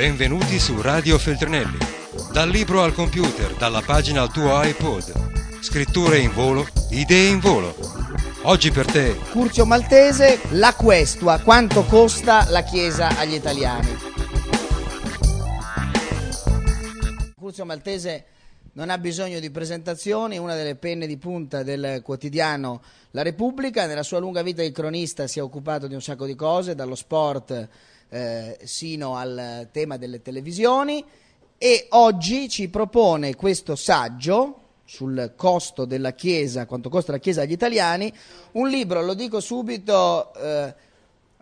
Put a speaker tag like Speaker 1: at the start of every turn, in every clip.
Speaker 1: Benvenuti su Radio Feltrinelli. Dal libro al computer, dalla pagina al tuo iPod. Scritture in volo, idee in volo. Oggi per te
Speaker 2: Curzio Maltese, la questua, quanto costa la Chiesa agli italiani? Curzio Maltese non ha bisogno di presentazioni, una delle penne di punta del quotidiano La Repubblica, nella sua lunga vita di cronista si è occupato di un sacco di cose, dallo sport eh, sino al tema delle televisioni e oggi ci propone questo saggio sul costo della Chiesa, quanto costa la Chiesa agli italiani, un libro, lo dico subito, eh,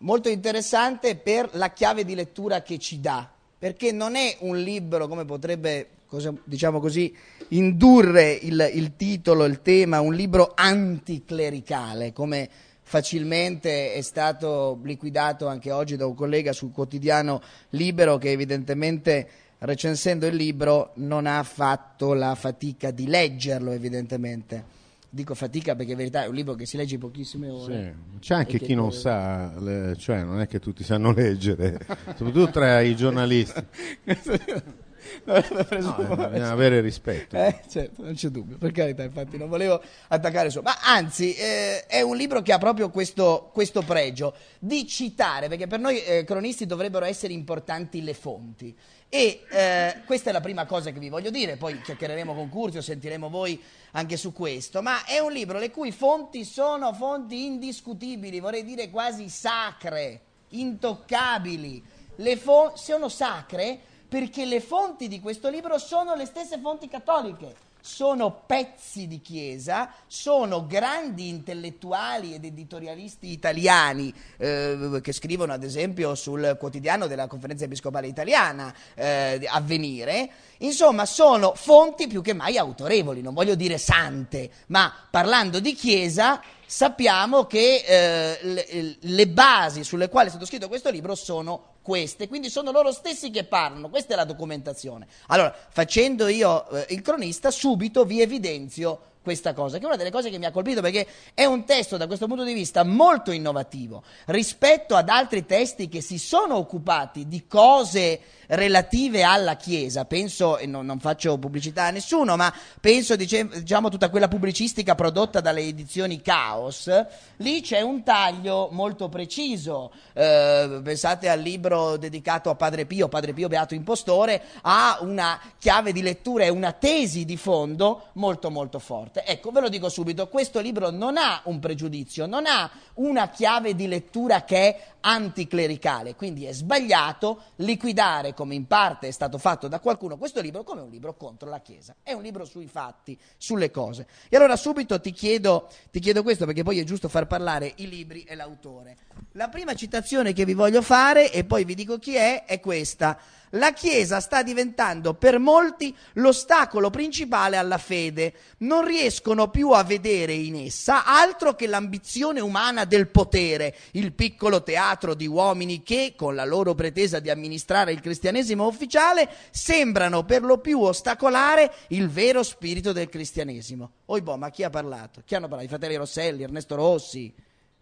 Speaker 2: molto interessante per la chiave di lettura che ci dà, perché non è un libro come potrebbe, cosa, diciamo così, indurre il, il titolo, il tema, un libro anticlericale, come facilmente è stato liquidato anche oggi da un collega sul quotidiano Libero che evidentemente recensendo il libro non ha fatto la fatica di leggerlo evidentemente. Dico fatica perché in verità è un libro che si legge in pochissime ore.
Speaker 3: Sì. C'è anche chi non sa, le, cioè non è che tutti sanno leggere, soprattutto tra i giornalisti. No, bisogna avere rispetto.
Speaker 2: Eh, certo, non c'è dubbio, per carità, infatti non volevo attaccare su. Ma anzi, eh, è un libro che ha proprio questo, questo pregio di citare, perché per noi eh, cronisti dovrebbero essere importanti le fonti. E eh, questa è la prima cosa che vi voglio dire, poi chiacchiereremo con Curzio, sentiremo voi anche su questo, ma è un libro le cui fonti sono fonti indiscutibili, vorrei dire quasi sacre, intoccabili. Le fonti sono sacre perché le fonti di questo libro sono le stesse fonti cattoliche. Sono pezzi di chiesa, sono grandi intellettuali ed editorialisti italiani eh, che scrivono ad esempio sul quotidiano della conferenza episcopale italiana eh, Avvenire. Insomma, sono fonti più che mai autorevoli, non voglio dire sante, ma parlando di chiesa sappiamo che eh, le, le basi sulle quali è stato scritto questo libro sono queste, quindi sono loro stessi che parlano, questa è la documentazione. Allora, facendo io eh, il cronista, subito vi evidenzio questa cosa, che è una delle cose che mi ha colpito perché è un testo da questo punto di vista molto innovativo rispetto ad altri testi che si sono occupati di cose relative alla Chiesa, penso, e non, non faccio pubblicità a nessuno, ma penso diciamo tutta quella pubblicistica prodotta dalle edizioni Chaos, lì c'è un taglio molto preciso, eh, pensate al libro dedicato a Padre Pio, Padre Pio Beato Impostore, ha una chiave di lettura e una tesi di fondo molto molto forte. Ecco, ve lo dico subito, questo libro non ha un pregiudizio, non ha una chiave di lettura che è anticlericale, quindi è sbagliato liquidare, come in parte è stato fatto da qualcuno, questo libro come un libro contro la Chiesa, è un libro sui fatti, sulle cose. E allora subito ti chiedo, ti chiedo questo, perché poi è giusto far parlare i libri e l'autore. La prima citazione che vi voglio fare, e poi vi dico chi è, è questa. La Chiesa sta diventando per molti l'ostacolo principale alla fede. Non riescono più a vedere in essa altro che l'ambizione umana del potere, il piccolo teatro di uomini che, con la loro pretesa di amministrare il cristianesimo ufficiale, sembrano per lo più ostacolare il vero spirito del cristianesimo. Oi boh, ma chi ha parlato? Chi hanno parlato? I fratelli Rosselli, Ernesto Rossi?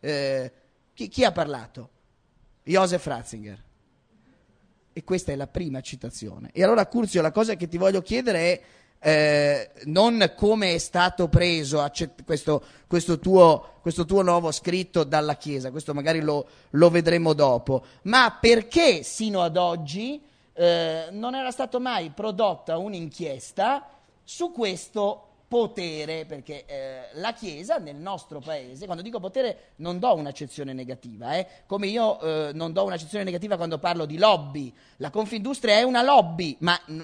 Speaker 2: Eh, chi, chi ha parlato? Josef Ratzinger. E questa è la prima citazione. E allora, Curzio, la cosa che ti voglio chiedere è eh, non come è stato preso accett- questo, questo, tuo, questo, tuo, nuovo scritto dalla Chiesa, questo magari lo, lo vedremo dopo, ma perché sino ad oggi eh, non era stata mai prodotta un'inchiesta su questo potere, perché eh, la Chiesa nel nostro paese, quando dico potere non do un'accezione negativa, eh, come io eh, non do un'accezione negativa quando parlo di lobby, la Confindustria è una lobby, ma mh,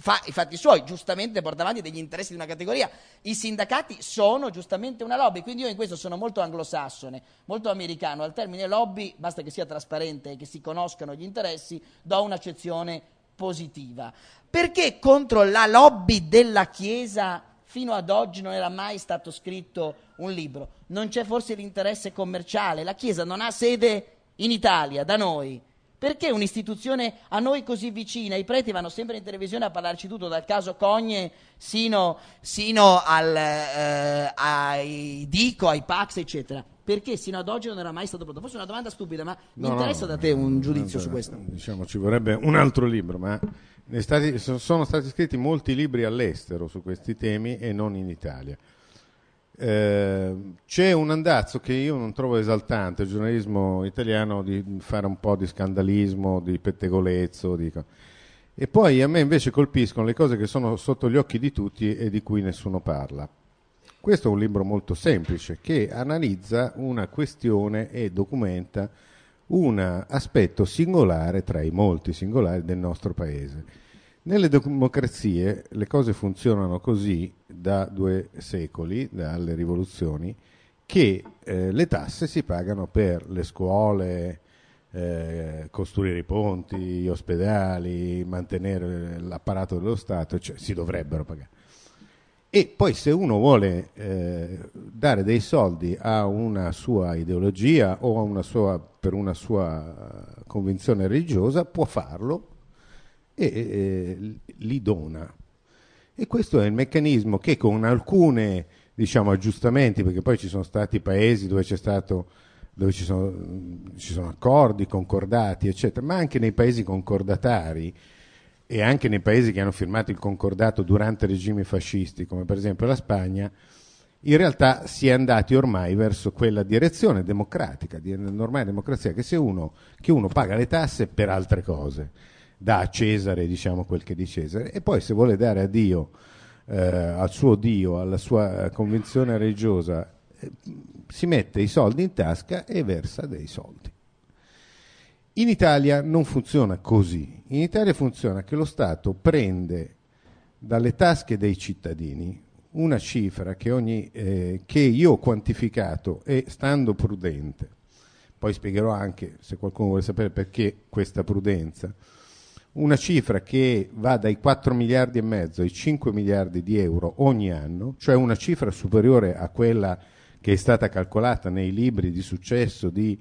Speaker 2: fa i fatti suoi, giustamente porta avanti degli interessi di una categoria, i sindacati sono giustamente una lobby, quindi io in questo sono molto anglosassone, molto americano, al termine lobby basta che sia trasparente e che si conoscano gli interessi, do un'accezione positiva. Perché contro la lobby della Chiesa fino ad oggi non era mai stato scritto un libro. Non c'è forse l'interesse commerciale. La Chiesa non ha sede in Italia, da noi. Perché un'istituzione a noi così vicina? I preti vanno sempre in televisione a parlarci tutto, dal caso Cogne sino, sino al, eh, ai Dico, ai Pax, eccetera. Perché sino ad oggi non era mai stato prodotto. Forse è una domanda stupida, ma no, mi interessa no, da te un giudizio
Speaker 3: no,
Speaker 2: su questo.
Speaker 3: Diciamo, ci vorrebbe un altro libro, ma stati, sono stati scritti molti libri all'estero su questi temi e non in Italia. Eh, c'è un andazzo che io non trovo esaltante, il giornalismo italiano, di fare un po' di scandalismo, di pettegolezzo. Di... E poi a me invece colpiscono le cose che sono sotto gli occhi di tutti e di cui nessuno parla. Questo è un libro molto semplice che analizza una questione e documenta un aspetto singolare tra i molti singolari del nostro paese. Nelle democrazie le cose funzionano così da due secoli, dalle rivoluzioni, che eh, le tasse si pagano per le scuole, eh, costruire i ponti, gli ospedali, mantenere l'apparato dello Stato, cioè si dovrebbero pagare. E poi se uno vuole eh, dare dei soldi a una sua ideologia o una sua, per una sua convinzione religiosa, può farlo e eh, li dona. E questo è il meccanismo che con alcune diciamo, aggiustamenti, perché poi ci sono stati paesi dove, stato, dove ci, sono, ci sono accordi concordati, eccetera, ma anche nei paesi concordatari, e anche nei paesi che hanno firmato il concordato durante regimi fascisti, come per esempio la Spagna, in realtà si è andati ormai verso quella direzione democratica, di normale democrazia, che, uno, che uno paga le tasse per altre cose, dà a Cesare diciamo quel che di Cesare, e poi se vuole dare a Dio, eh, al suo Dio, alla sua convinzione religiosa, eh, si mette i soldi in tasca e versa dei soldi. In Italia non funziona così. In Italia funziona che lo Stato prende dalle tasche dei cittadini una cifra che, ogni, eh, che io ho quantificato e stando prudente, poi spiegherò anche se qualcuno vuole sapere perché questa prudenza, una cifra che va dai 4 miliardi e mezzo ai 5 miliardi di euro ogni anno, cioè una cifra superiore a quella che è stata calcolata nei libri di successo di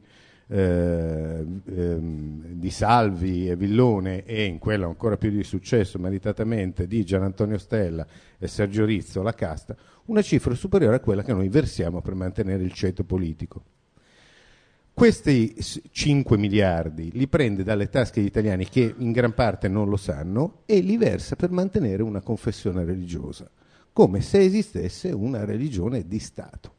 Speaker 3: eh, ehm, di Salvi e Villone e in quello ancora più di successo meritatamente di Gian Antonio Stella e Sergio Rizzo, la casta, una cifra superiore a quella che noi versiamo per mantenere il ceto politico. Questi 5 miliardi li prende dalle tasche degli italiani che in gran parte non lo sanno e li versa per mantenere una confessione religiosa, come se esistesse una religione di Stato.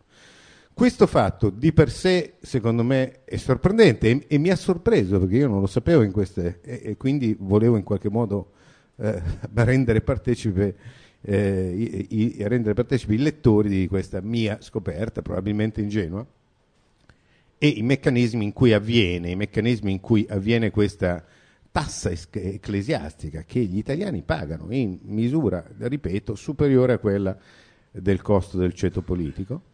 Speaker 3: Questo fatto di per sé, secondo me, è sorprendente e, e mi ha sorpreso perché io non lo sapevo in queste e, e quindi volevo in qualche modo eh, rendere, partecipe, eh, i, i, rendere partecipi i lettori di questa mia scoperta, probabilmente ingenua, e i meccanismi in cui avviene, i meccanismi in cui avviene questa tassa ecclesiastica che gli italiani pagano in misura, ripeto, superiore a quella del costo del ceto politico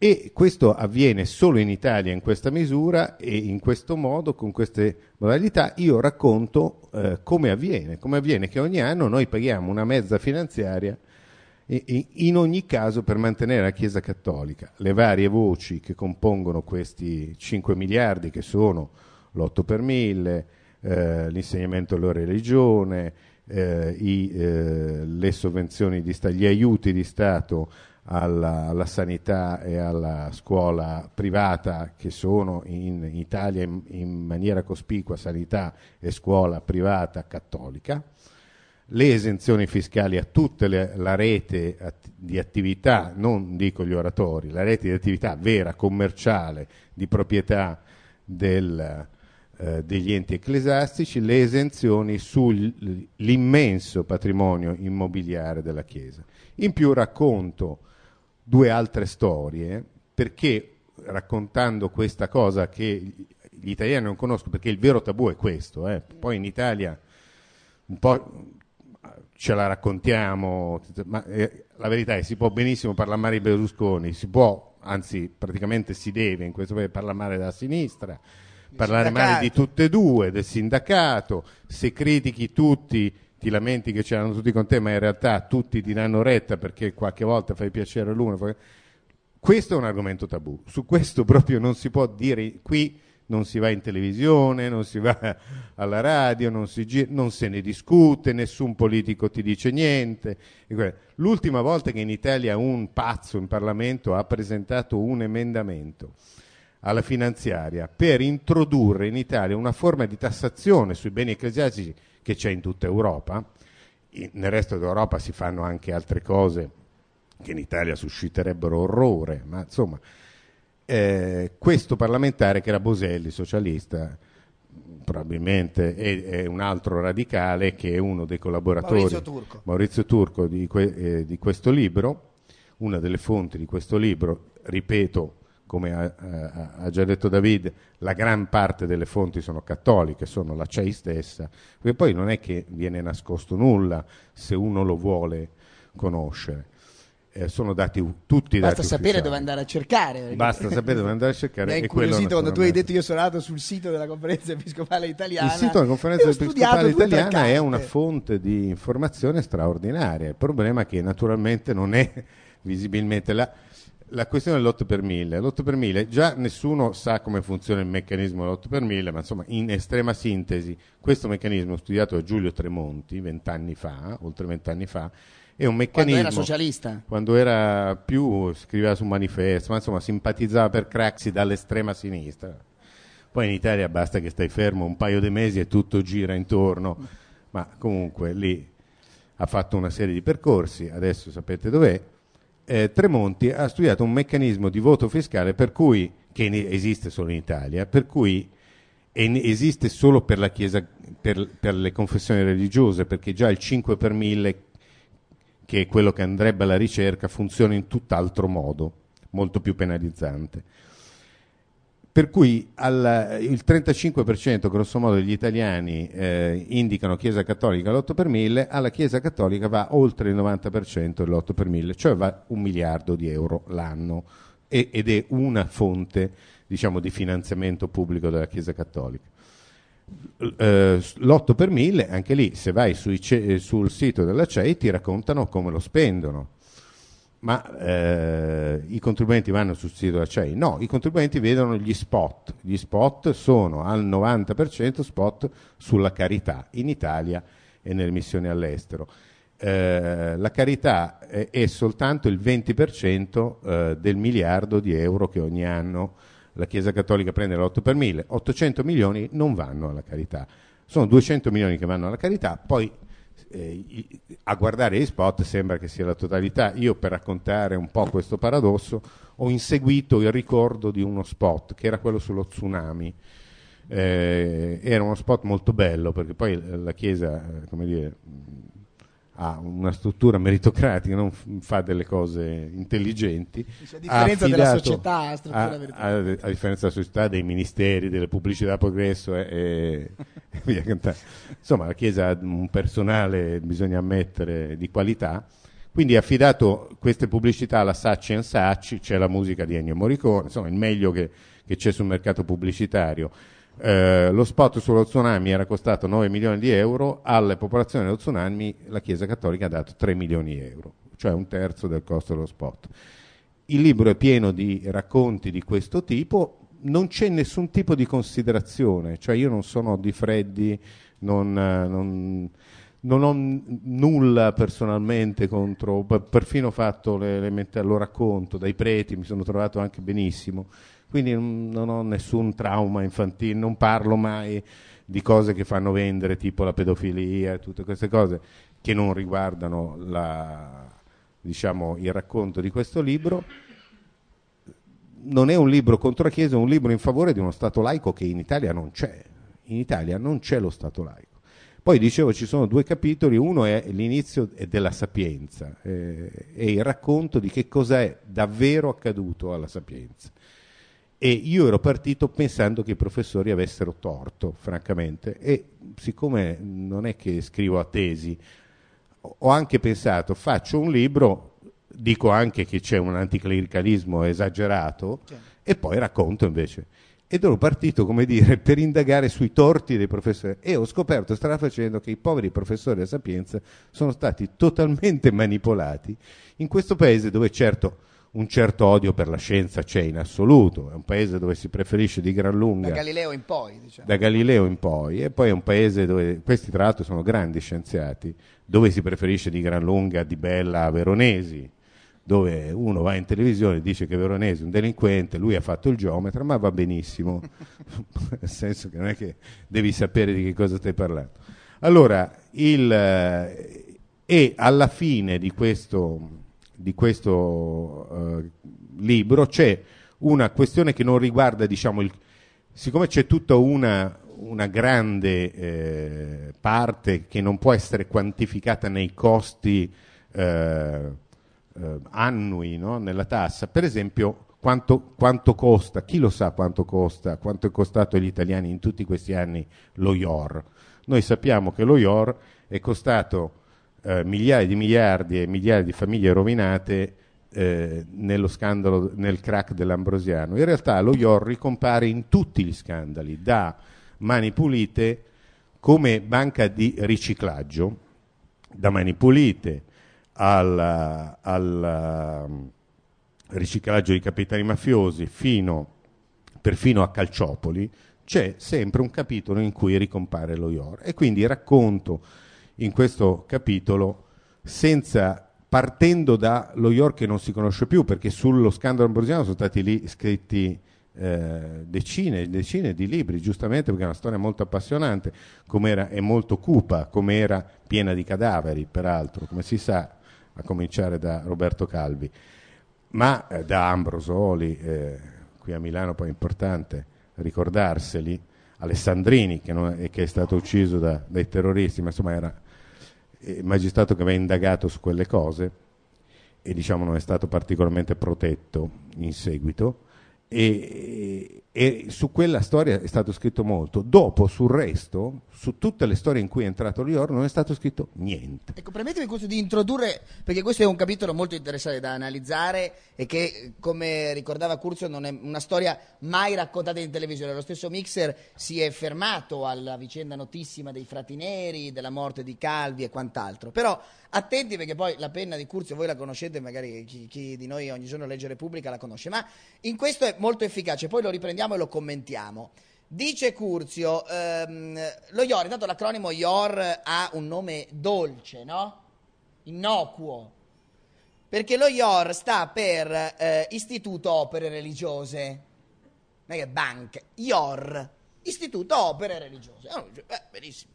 Speaker 3: e questo avviene solo in Italia in questa misura e in questo modo, con queste modalità, io racconto eh, come avviene. Come avviene che ogni anno noi paghiamo una mezza finanziaria in ogni caso per mantenere la Chiesa Cattolica. Le varie voci che compongono questi 5 miliardi, che sono l'8 per 1000, eh, l'insegnamento della religione, eh, i, eh, le sovvenzioni di Stato, gli aiuti di Stato alla, alla, sanità e alla scuola privata che sono in Italia in, in, maniera cospicua sanità e scuola privata cattolica, le esenzioni fiscali a tutta la rete att- di attività, non dico gli oratori, la rete di attività vera, commerciale, di proprietà del, eh, degli enti ecclesiastici, le esenzioni sull'immenso patrimonio immobiliare della Chiesa. In più racconto due altre storie, perché raccontando questa cosa che gli italiani non conoscono, perché il vero tabù è questo, eh. poi in Italia un po' ce la raccontiamo, ma eh, la verità è che si può benissimo parlare male di Berlusconi, si può, anzi praticamente si deve in questo momento parlare male della sinistra, parlare male di tutte e due, del sindacato, se critichi tutti ti lamenti che c'erano tutti con te, ma in realtà tutti ti danno retta perché qualche volta fai piacere all'uno. Questo è un argomento tabù, su questo proprio non si può dire, qui non si va in televisione, non si va alla radio, non, si non se ne discute, nessun politico ti dice niente. L'ultima volta che in Italia un pazzo in Parlamento ha presentato un emendamento alla finanziaria per introdurre in Italia una forma di tassazione sui beni ecclesiastici che c'è in tutta Europa, nel resto d'Europa si fanno anche altre cose che in Italia susciterebbero orrore, ma insomma eh, questo parlamentare che era Boselli, socialista, probabilmente è, è, un altro radicale che è uno dei collaboratori
Speaker 2: Maurizio Turco,
Speaker 3: Maurizio Turco di, que, eh, di, questo libro, una delle fonti di questo libro, ripeto, come ha, ha, ha, già detto David, la gran parte delle fonti sono cattoliche, sono la CEI stessa, perché poi non è che viene nascosto nulla se uno lo vuole conoscere eh, sono dati tutti
Speaker 2: Basta
Speaker 3: dati
Speaker 2: sapere
Speaker 3: ufficiali.
Speaker 2: dove andare a cercare. perché-
Speaker 3: Basta sapere dove andare a cercare. Quello
Speaker 2: incuriosito quando tu hai detto io sono andato sul sito della conferenza episcopale italiana.
Speaker 3: Il sito della conferenza episcopale italiana è una fonte di informazione straordinaria. Il problema è che naturalmente non è visibilmente la, la questione dell'8 per 1000. L'8 per 1000 già nessuno sa come funziona il meccanismo dell'8 per 1000, ma insomma in estrema sintesi questo meccanismo studiato da Giulio Tremonti vent'anni fa, oltre vent'anni fa, è un
Speaker 2: Quando
Speaker 3: meccanismo
Speaker 2: era socialista.
Speaker 3: quando era più scriveva su manifesto, ma insomma simpatizzava per Craxi dall'estrema sinistra. Poi in Italia basta che stai fermo un paio di mesi e tutto gira intorno, ma comunque lì ha fatto una serie di percorsi, adesso sapete dov'è. Eh, Tremonti ha studiato un meccanismo di voto fiscale cui, che esiste solo in Italia, per cui esiste solo per Chiesa, per, per le confessioni religiose, perché già il 5 per 1000 che è quello che andrebbe alla ricerca, funziona in tutt'altro modo, molto più penalizzante. Per cui al- il 35% grosso modo degli italiani eh, indicano Chiesa Cattolica l'8 per 1000, alla Chiesa Cattolica va oltre il 90% dell'8 per 1000, cioè va un miliardo di euro l'anno e- ed è una fonte diciamo, di finanziamento pubblico della Chiesa Cattolica eh, l'8 per 1000, anche lì se vai sui eh, sul sito della CEI ti raccontano come lo spendono. Ma eh, i contribuenti vanno sul sito della CEI? No, i contribuenti vedono gli spot. Gli spot sono al 90% spot sulla carità in Italia e nelle missioni all'estero. Eh, la carità è, è soltanto il 20% eh, del miliardo di euro che ogni anno la Chiesa Cattolica prende l'8 per 1000, 800 milioni non vanno alla carità, sono 200 milioni che vanno alla carità, poi eh, a guardare gli spot sembra che sia la totalità. Io per raccontare un po' questo paradosso ho inseguito il ricordo di uno spot che era quello sullo tsunami. Eh, era uno spot molto bello perché poi la Chiesa, eh, come dire, ha una struttura meritocratica, non fa delle cose intelligenti.
Speaker 2: A differenza della società,
Speaker 3: a, a- a differenza della società, dei ministeri, delle pubblicità progresso e, e- e via cantando. Insomma, la Chiesa ha un personale, bisogna ammettere, di qualità. Quindi ha affidato queste pubblicità alla Sacci and Sacci, c'è la musica di Ennio Morricone, insomma il meglio che, che c'è sul mercato pubblicitario. Eh, lo spot sullo tsunami era costato 9 milioni di euro, alle popolazioni dello tsunami la Chiesa Cattolica ha dato 3 milioni di euro, cioè un terzo del costo dello spot. Il libro è pieno di racconti di questo tipo, non c'è nessun tipo di considerazione, cioè io non sono di freddi, non, eh, non- non ho n- nulla personalmente contro, per- perfino ho fatto l'elementare, lo racconto, dai preti mi sono trovato anche benissimo, quindi non non ho nessun trauma infantile, non parlo mai di cose che fanno vendere, tipo la pedofilia e tutte queste cose che non riguardano la- diciamo, il racconto di questo libro. Non è un libro contro la Chiesa, è un libro in favore di uno Stato laico che in Italia non c'è. In Italia non c'è lo Stato laico. Poi dicevo ci sono due capitoli, uno è l'inizio della sapienza, eh, è il racconto di che cosa è davvero accaduto alla sapienza. E io ero partito pensando che i professori avessero torto, francamente, e siccome non è che scrivo a tesi, ho ho anche pensato, faccio un libro, dico anche che c'è un anticlericalismo esagerato, e poi racconto invece. Ed ero partito, come dire, per indagare sui torti dei professori. E ho scoperto strada facendo che i poveri professori della Sapienza sono stati totalmente manipolati in questo paese dove certo un certo odio per la scienza c'è in assoluto, è un paese dove si preferisce di gran lunga
Speaker 2: Da Galileo in poi, diciamo.
Speaker 3: da Galileo in poi, e poi è un paese dove, questi tra l'altro sono grandi scienziati, dove si preferisce di gran lunga Di Bella a Veronesi, dove uno va in televisione e dice che Veronesi è un delinquente, lui ha fatto il geometra, ma va benissimo, nel senso che non è che devi sapere di che cosa stai parlando. Allora, il, eh, e alla fine di questo, di questo eh, libro c'è una questione che non riguarda, diciamo, il, siccome c'è tutta una, una grande eh, parte che non può essere quantificata nei costi eh, eh, annui no? nella tassa, per esempio quanto, quanto, costa, chi lo sa quanto costa, quanto è costato agli italiani in tutti questi anni lo IOR. Noi sappiamo che lo IOR è costato eh, migliaia di miliardi e migliaia di famiglie rovinate eh, nello scandalo, nel crack dell'Ambrosiano. In realtà lo IOR ricompare in tutti gli scandali, da Mani Pulite come banca di riciclaggio, da Mani Pulite al, al um, riciclaggio di capitali mafiosi fino perfino a Calciopoli, c'è sempre un capitolo in cui ricompare lo IOR. E quindi racconto in questo capitolo senza partendo lo IOR che non si conosce più, perché sullo scandalo ambrosiano sono stati lì scritti eh, decine e decine di libri, giustamente perché è una storia molto appassionante, com'era, e molto cupa, come era piena di cadaveri, peraltro, come si sa, a cominciare da Roberto Calvi, ma eh, da Ambrosoli, eh, qui a Milano poi è importante ricordarseli, Alessandrini che, è, che è, stato ucciso da, dai terroristi, ma insomma era il magistrato che aveva indagato su quelle cose e diciamo non è stato particolarmente protetto in seguito. E, e, su quella storia è stato scritto molto. Dopo, sul resto, su tutte le storie in cui è entrato Lior, non è stato scritto niente.
Speaker 2: Ecco, permettimi questo di introdurre, perché questo è un capitolo molto interessante da analizzare e che, come ricordava Curzio, non è una storia mai raccontata in televisione. Lo stesso Mixer si è fermato alla vicenda notissima dei frati neri, della morte di Calvi e quant'altro. Però attenti perché poi la penna di Curzio voi la conoscete, magari chi, chi di noi ogni giorno legge Repubblica la conosce, ma in questo è molto efficace, poi lo riprendiamo e lo commentiamo. Dice Curzio, ehm, lo IOR, intanto l'acronimo IOR ha un nome dolce, no? Innocuo. Perché lo IOR sta per eh, Istituto Opere Religiose. Non è che banca, IOR, Istituto Opere Religiose. Eh, benissimo.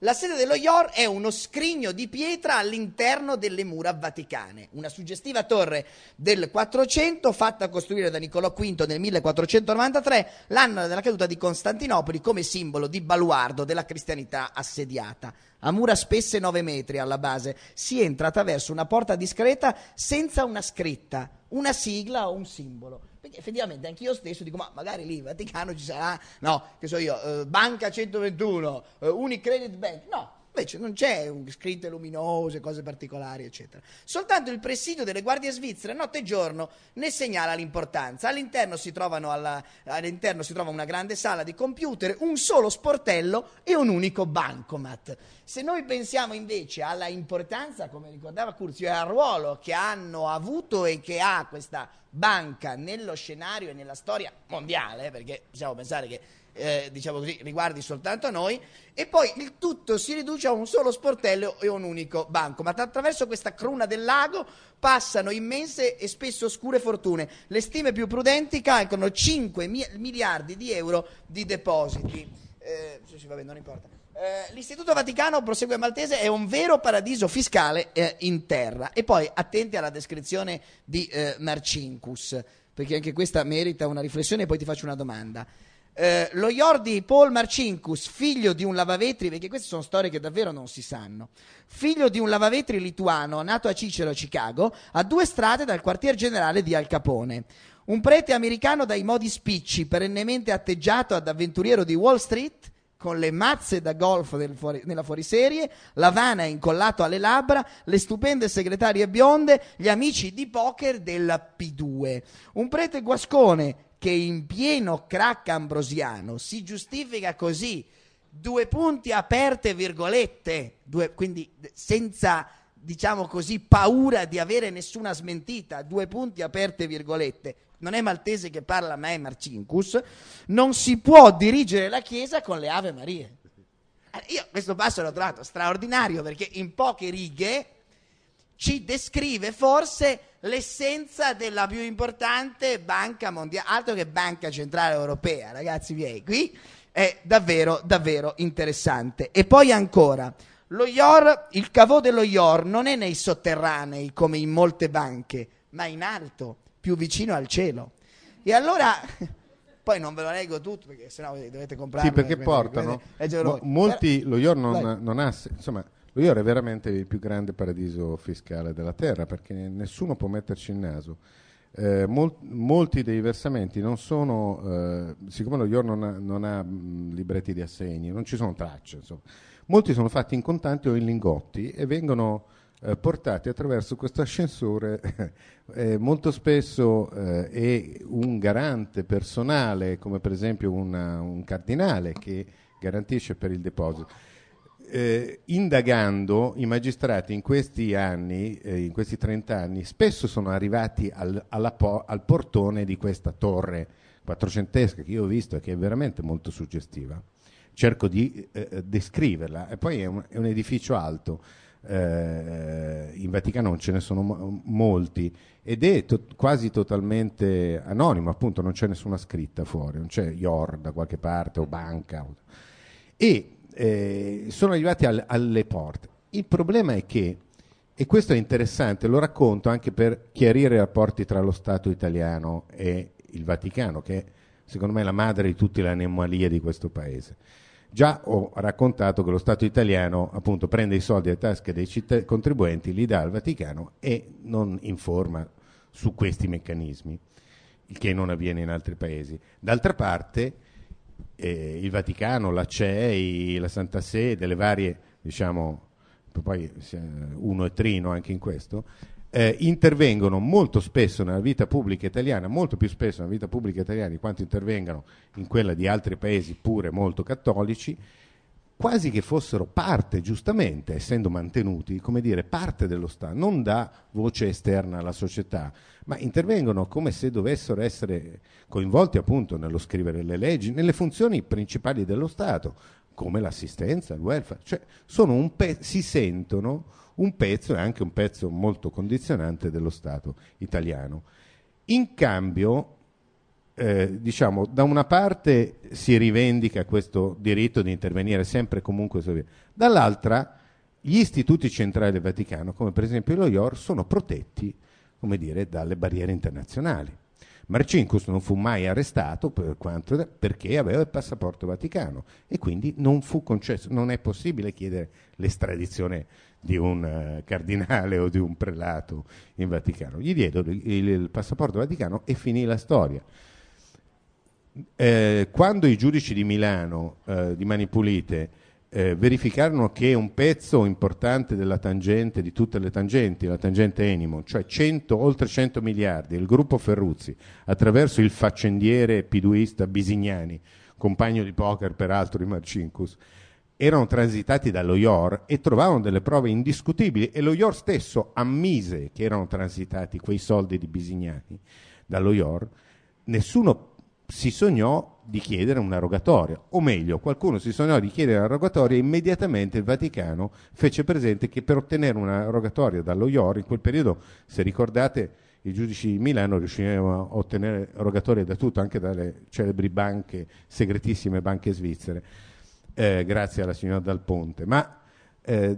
Speaker 2: La sede dello IOR è uno scrigno di pietra all'interno delle mura vaticane, una suggestiva torre del 400 fatta costruire da Niccolò V nel 1493, l'anno della caduta di Costantinopoli come simbolo di baluardo della cristianità assediata. A mura spesse 9 metri alla base si entra attraverso una porta discreta senza una scritta, una sigla o un simbolo. Perché effettivamente anche io stesso dico, ma magari lì in Vaticano ci sarà, no, che so io, eh, Banca 121, eh, Unicredit Bank. No, Invece non c'è scritte luminose, cose particolari, eccetera. Soltanto il presidio delle guardie svizzere notte e giorno ne segnala l'importanza. All'interno si, alla, all'interno si trova una grande sala di computer, un solo sportello e un unico bancomat. Se noi pensiamo invece alla importanza, come ricordava Curzio, e al ruolo che hanno avuto e che ha questa banca nello scenario e nella storia mondiale, perché possiamo pensare che eh, diciamo così, riguardi soltanto noi, e poi il tutto si riduce a un solo sportello e un unico banco. Ma attraverso questa cruna del lago passano immense e spesso oscure fortune. Le stime più prudenti calcolano 5 mi- miliardi di euro di depositi. Eh, sì, vabbè, non importa. Eh, L'Istituto Vaticano, prosegue Maltese, è un vero paradiso fiscale eh, in terra. E poi attenti alla descrizione di eh, Marcinkus, perché anche questa merita una riflessione e poi ti faccio una domanda. Eh, lo IOR di Paul Marcinkus, figlio di un lavavetri, perché queste sono storie che davvero non si sanno, figlio di un lavavetri lituano nato a Cicero, Chicago, a due strade dal quartier generale di Al Capone. Un prete americano dai modi spicci, perennemente atteggiato ad avventuriero di Wall Street, con le mazze da golf fuori, nella fuoriserie, l'Havana incollato alle labbra, le stupende segretarie bionde, gli amici di poker della P2. Un prete guascone che in pieno crack ambrosiano si giustifica così, due punti aperte virgolette, due, quindi senza diciamo così, paura di avere nessuna smentita, due punti aperte virgolette, non è Maltese che parla ma è Marcinkus, non si può dirigere la Chiesa con le Ave Marie. Eh, io questo passo l'ho trovato straordinario perché in poche righe ci descrive forse l'essenza della più importante banca mondiale, altro che banca centrale europea, ragazzi miei, qui è davvero, davvero interessante. E poi ancora, lo IOR, il cavò dello IOR non è nei sotterranei come in molte banche, ma in alto, più vicino al cielo. E allora poi non ve lo leggo tutto perché sennò dovete comprare.
Speaker 3: Sì, perché portano. Mo- molti, lo IOR non, non, ha, insomma, IOR è veramente il più grande paradiso fiscale della terra perché nessuno può metterci il naso. Eh, mol- molti dei versamenti non sono, eh, siccome lo IOR non ha, non ha mh, libretti di assegni, non ci sono tracce, insomma. molti sono fatti in contanti o in lingotti e vengono eh, portati attraverso questo ascensore eh, molto spesso eh, è un garante personale, come per esempio una, un cardinale che garantisce per il deposito. Eh, indagando i magistrati in questi anni, eh, in questi 30 anni, spesso sono arrivati al, po- al, portone di questa torre quattrocentesca che io ho visto e che è veramente molto suggestiva. Cerco di eh, eh descriverla, e poi è un, è un edificio alto eh, in Vaticano non ce ne sono mo- molti ed è to- quasi totalmente anonimo, appunto non c'è nessuna scritta fuori, non c'è IOR da qualche parte o banca. E eh, sono arrivati al- alle porte. Il problema è che, e questo è interessante, lo racconto anche per chiarire i rapporti tra lo Stato italiano e il Vaticano, che secondo me è la madre di tutte le anomalie di questo paese. Già ho raccontato che lo Stato italiano appunto prende i soldi dalle tasche dei citt- contribuenti, li dà al Vaticano e non informa su questi meccanismi, il che non avviene in altri paesi. D'altra parte eh, il Vaticano, la CEI, la Santa Sede, le varie, diciamo, poi uno e trino anche in questo, eh, intervengono molto spesso nella vita pubblica italiana, molto più spesso nella vita pubblica italiana di quanto intervengano in quella di altri paesi pure molto cattolici, quasi che fossero parte, giustamente, essendo mantenuti, come dire, parte dello Stato, non da voce esterna alla società, ma intervengono come se dovessero essere coinvolti appunto nello scrivere le leggi, nelle funzioni principali dello Stato, come l'assistenza, il welfare, cioè pe- si sentono un pezzo e anche un pezzo molto condizionante dello Stato italiano. In cambio, eh, diciamo, da una parte si rivendica questo diritto di intervenire sempre e comunque, dall'altra gli istituti centrali del Vaticano, come per esempio lo IOR, sono protetti, dire, dalle barriere internazionali. Marcinkus non fu mai arrestato per quanto, perché aveva il passaporto vaticano e quindi non fu concesso, non è possibile chiedere l'estradizione di un uh, cardinale o di un prelato in Vaticano. Gli diedero il passaporto vaticano e finì la storia. Eh, quando i giudici di Milano, eh, di Mani Pulite, eh, verificarono che un pezzo importante della tangente, di tutte le tangenti, la tangente Enimo, cioè 100, oltre 100 miliardi, il gruppo Ferruzzi, attraverso il faccendiere piduista Bisignani, compagno di poker peraltro di Marcinkus, erano transitati dallo IOR e trovavano delle prove indiscutibili e lo IOR stesso ammise che erano transitati quei soldi di Bisignani dallo IOR, nessuno si sognò di chiedere una rogatoria, o meglio, qualcuno si sognò di chiedere una rogatoria e immediatamente il Vaticano fece presente che per ottenere una rogatoria dallo IOR, in quel periodo, se ricordate, i giudici di Milano riuscivano a ottenere rogatorie da tutto, anche dalle celebri banche, segretissime banche svizzere eh, grazie alla signora Dal Ponte, ma eh,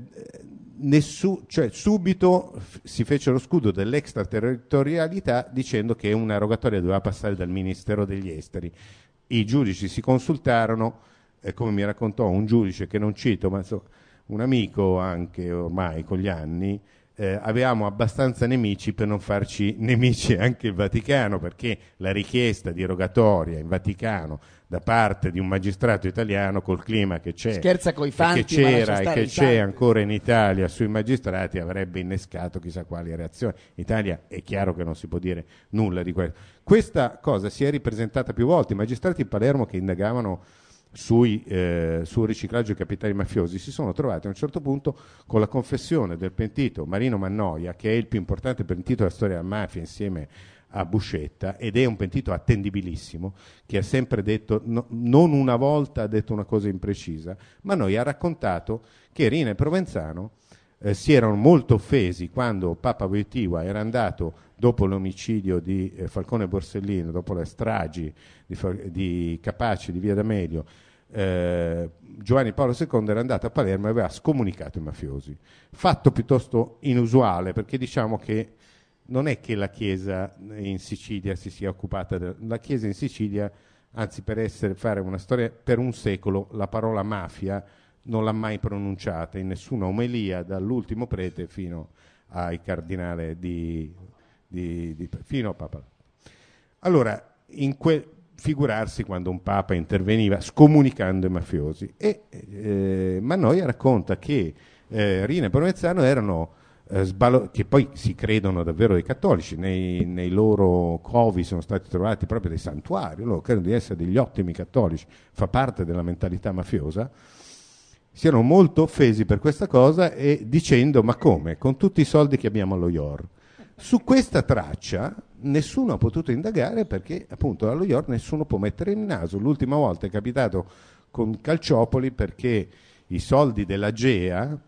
Speaker 3: nessu, cioè, subito si fece lo scudo dell'extraterritorialità dicendo che una rogatoria doveva passare dal Ministero degli Esteri. I giudici si consultarono, eh, come mi raccontò un giudice che non cito, ma so, un amico anche ormai con gli anni, eh, avevamo abbastanza nemici per non farci nemici anche il Vaticano, perché la richiesta di rogatoria in Vaticano da parte di un magistrato italiano col clima che c'è
Speaker 2: Scherza coi fanti,
Speaker 3: che c'era e che c'è ancora in Italia sui magistrati avrebbe innescato chissà quali reazioni. In Italia è chiaro che non si può dire nulla di questo. Questa cosa si è ripresentata più volte. I magistrati di Palermo che indagavano sui, eh, sul riciclaggio di capitali mafiosi si sono trovati a un certo punto con la confessione del pentito Marino Mannoia, che è il più importante pentito della storia della mafia insieme a Buscetta ed è un pentito attendibilissimo che ha sempre detto, no, non una volta ha detto una cosa imprecisa, ma noi ha raccontato che Rina e Provenzano eh, si erano molto offesi quando Papa Wojtyła era andato dopo l'omicidio di eh, Falcone Borsellino, dopo le stragi di, di Capaci, di Via D'Amelio, eh, Giovanni Paolo II era andato a Palermo e aveva scomunicato i mafiosi. Fatto piuttosto inusuale perché diciamo che non è che la Chiesa in Sicilia si sia occupata, de- la Chiesa in Sicilia, anzi per essere, fare una storia, per un secolo la parola mafia non l'ha mai pronunciata in nessuna omelia, dall'ultimo prete fino ai cardinale di, di, di fino a Papa. Allora, in quel, figurarsi quando un Papa interveniva scomunicando i mafiosi. E eh, Mannoia racconta che eh, Rina e Provenzano erano eh, che poi si credono davvero dei cattolici, nei, nei, loro covi sono stati trovati proprio dei santuari, loro credono di essere degli ottimi cattolici, fa parte della mentalità mafiosa, si erano molto offesi per questa cosa e dicendo ma come, con tutti i soldi che abbiamo allo IOR. Su questa traccia nessuno ha potuto indagare perché appunto allo IOR nessuno può mettere il naso. L'ultima volta è capitato con Calciopoli perché i soldi della GEA,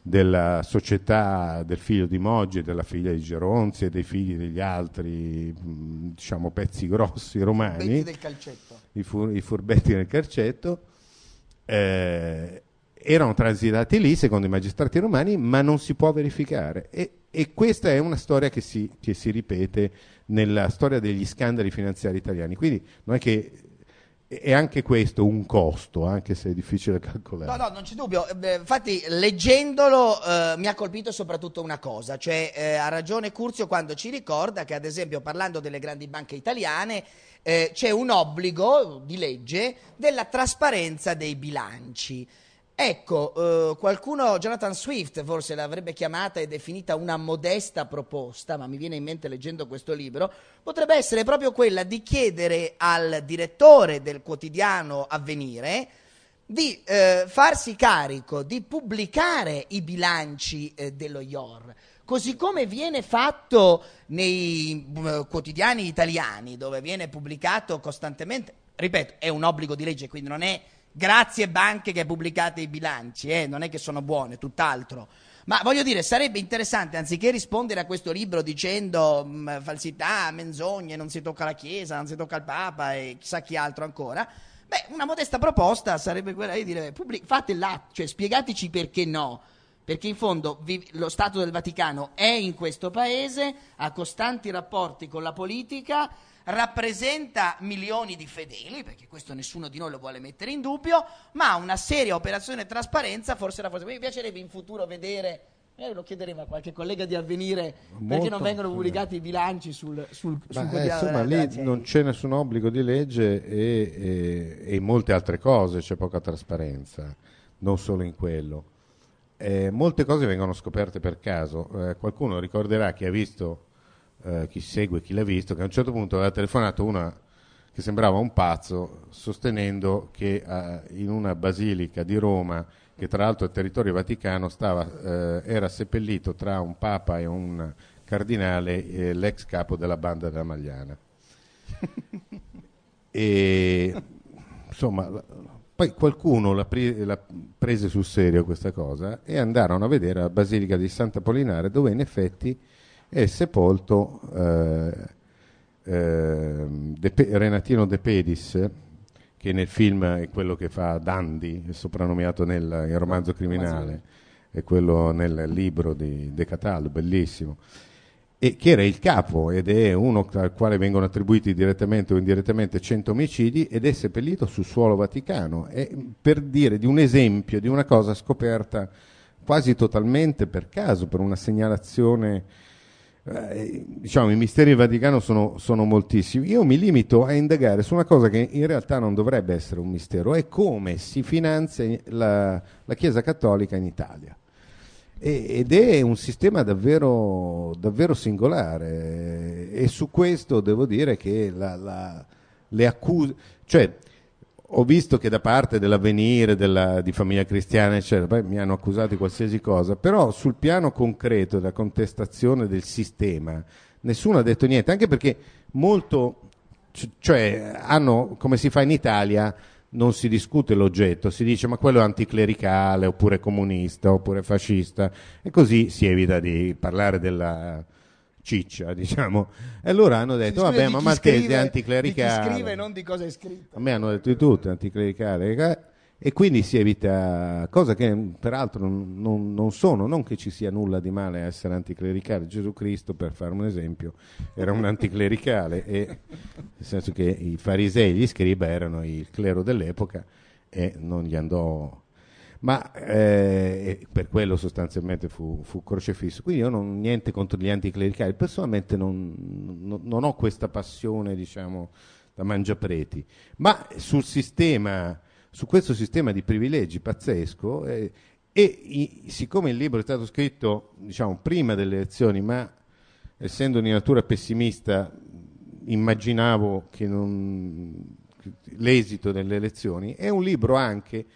Speaker 3: della società del figlio di Moggi, della figlia di Geronzi e dei figli degli altri, diciamo, pezzi grossi romani,
Speaker 2: del calcetto.
Speaker 3: I, fur- i furbetti del calcetto, eh, erano transitati lì secondo i magistrati romani, ma non si può verificare. E, e questa è una storia che si, che si ripete nella storia degli scandali finanziari italiani. Quindi non è che è anche questo un costo, anche se è difficile calcolare.
Speaker 2: No, no, non c'è dubbio. Eh, infatti, leggendolo eh, mi ha colpito soprattutto una cosa, cioè eh, ha ragione Curzio quando ci ricorda che, ad esempio, parlando delle grandi banche italiane, eh, c'è un obbligo di legge della trasparenza dei bilanci. Ecco, eh, qualcuno, Jonathan Swift forse l'avrebbe chiamata e definita una modesta proposta, ma mi viene in mente leggendo questo libro, potrebbe essere proprio quella di chiedere al direttore del quotidiano Avvenire di eh, farsi carico di pubblicare i bilanci eh, dello IOR, così come viene fatto nei uh, quotidiani italiani, dove viene pubblicato costantemente, ripeto, è un obbligo di legge, quindi non è Grazie banche che pubblicate i bilanci, eh? non è che sono buone, tutt'altro. Ma voglio dire, sarebbe interessante, anziché rispondere a questo libro dicendo mh, mm, falsità, menzogne, non si tocca la Chiesa, non si tocca il Papa e chissà chi altro ancora, beh, una modesta proposta sarebbe quella di dire, pubblic- fate l'atto, cioè spiegateci perché no. Perché in fondo vi- lo Stato del Vaticano è in questo paese, ha costanti rapporti con la politica, rappresenta milioni di fedeli, perché questo nessuno di noi lo vuole mettere in dubbio, ma una seria operazione di trasparenza forse era forse. Mi piacerebbe in futuro vedere. Eh, lo chiederemo a qualche collega di avvenire Molto, perché non vengono pubblicati i bilanci sul, sul, sul
Speaker 3: eh, insomma lì non c'è nessun obbligo di legge e, e, e, in molte altre cose c'è poca trasparenza non solo in quello eh, molte cose vengono scoperte per caso eh, qualcuno ricorderà che ha visto eh, chi segue, chi l'ha visto, che a un certo punto aveva telefonato una che sembrava un pazzo, sostenendo che eh, in una basilica di Roma, che tra l'altro è territorio vaticano, stava, eh, era seppellito tra un papa e un cardinale eh, l'ex capo della banda della Magliana. e insomma, poi qualcuno l'ha, pre- l'ha, prese sul serio questa cosa e andarono a vedere la Basilica di Sant'Apollinare dove in effetti è sepolto eh, eh, De Pe- Renatino De Pedis, che nel film è quello che fa Dandy, è soprannominato nel romanzo criminale, è quello nel libro di De Cataldo, bellissimo, e che era il capo ed è uno al quale vengono attribuiti direttamente o indirettamente 100 omicidi ed è seppellito sul suolo vaticano. È per dire di un esempio di una cosa scoperta quasi totalmente per caso, per una segnalazione eh, diciamo, i misteri del Vaticano sono, sono, moltissimi. Io mi limito a indagare su una cosa che in realtà non dovrebbe essere un mistero, è come si finanzia la, la Chiesa Cattolica in Italia. E, ed è un sistema davvero, davvero, singolare e su questo devo dire che la, la, le accuse, cioè ho visto che da parte dell'avvenire, della, di famiglia cristiana, eccetera, poi mi hanno accusato di qualsiasi cosa, però sul piano concreto della contestazione del sistema nessuno ha detto niente, anche perché molto, cioè hanno, come si fa in Italia, non si discute l'oggetto, si dice ma quello è anticlericale, oppure comunista, oppure fascista, e così si evita di parlare della ciccia, diciamo. E allora hanno detto, vabbè, ma Maltese è anticlericale.
Speaker 2: Di chi scrive, non di cosa è scritto.
Speaker 3: A me hanno detto di tutto, anticlericale. E quindi si evita, cosa che peraltro non, non, non, sono, non che ci sia nulla di male a essere anticlericale. Gesù Cristo, per fare un esempio, era un anticlericale, e, nel senso che i farisei e gli scriba erano il clero dell'epoca e non gli andò ma eh, per quello sostanzialmente fu, fu, crocefisso. Quindi io non ho niente contro gli anticlericali, personalmente non, non, non, ho questa passione, diciamo, da mangiapreti, ma sul sistema, su questo sistema di privilegi pazzesco, eh, e i, siccome il libro è stato scritto, diciamo, prima delle elezioni, ma essendo di natura pessimista, immaginavo che non, l'esito delle elezioni, è un libro anche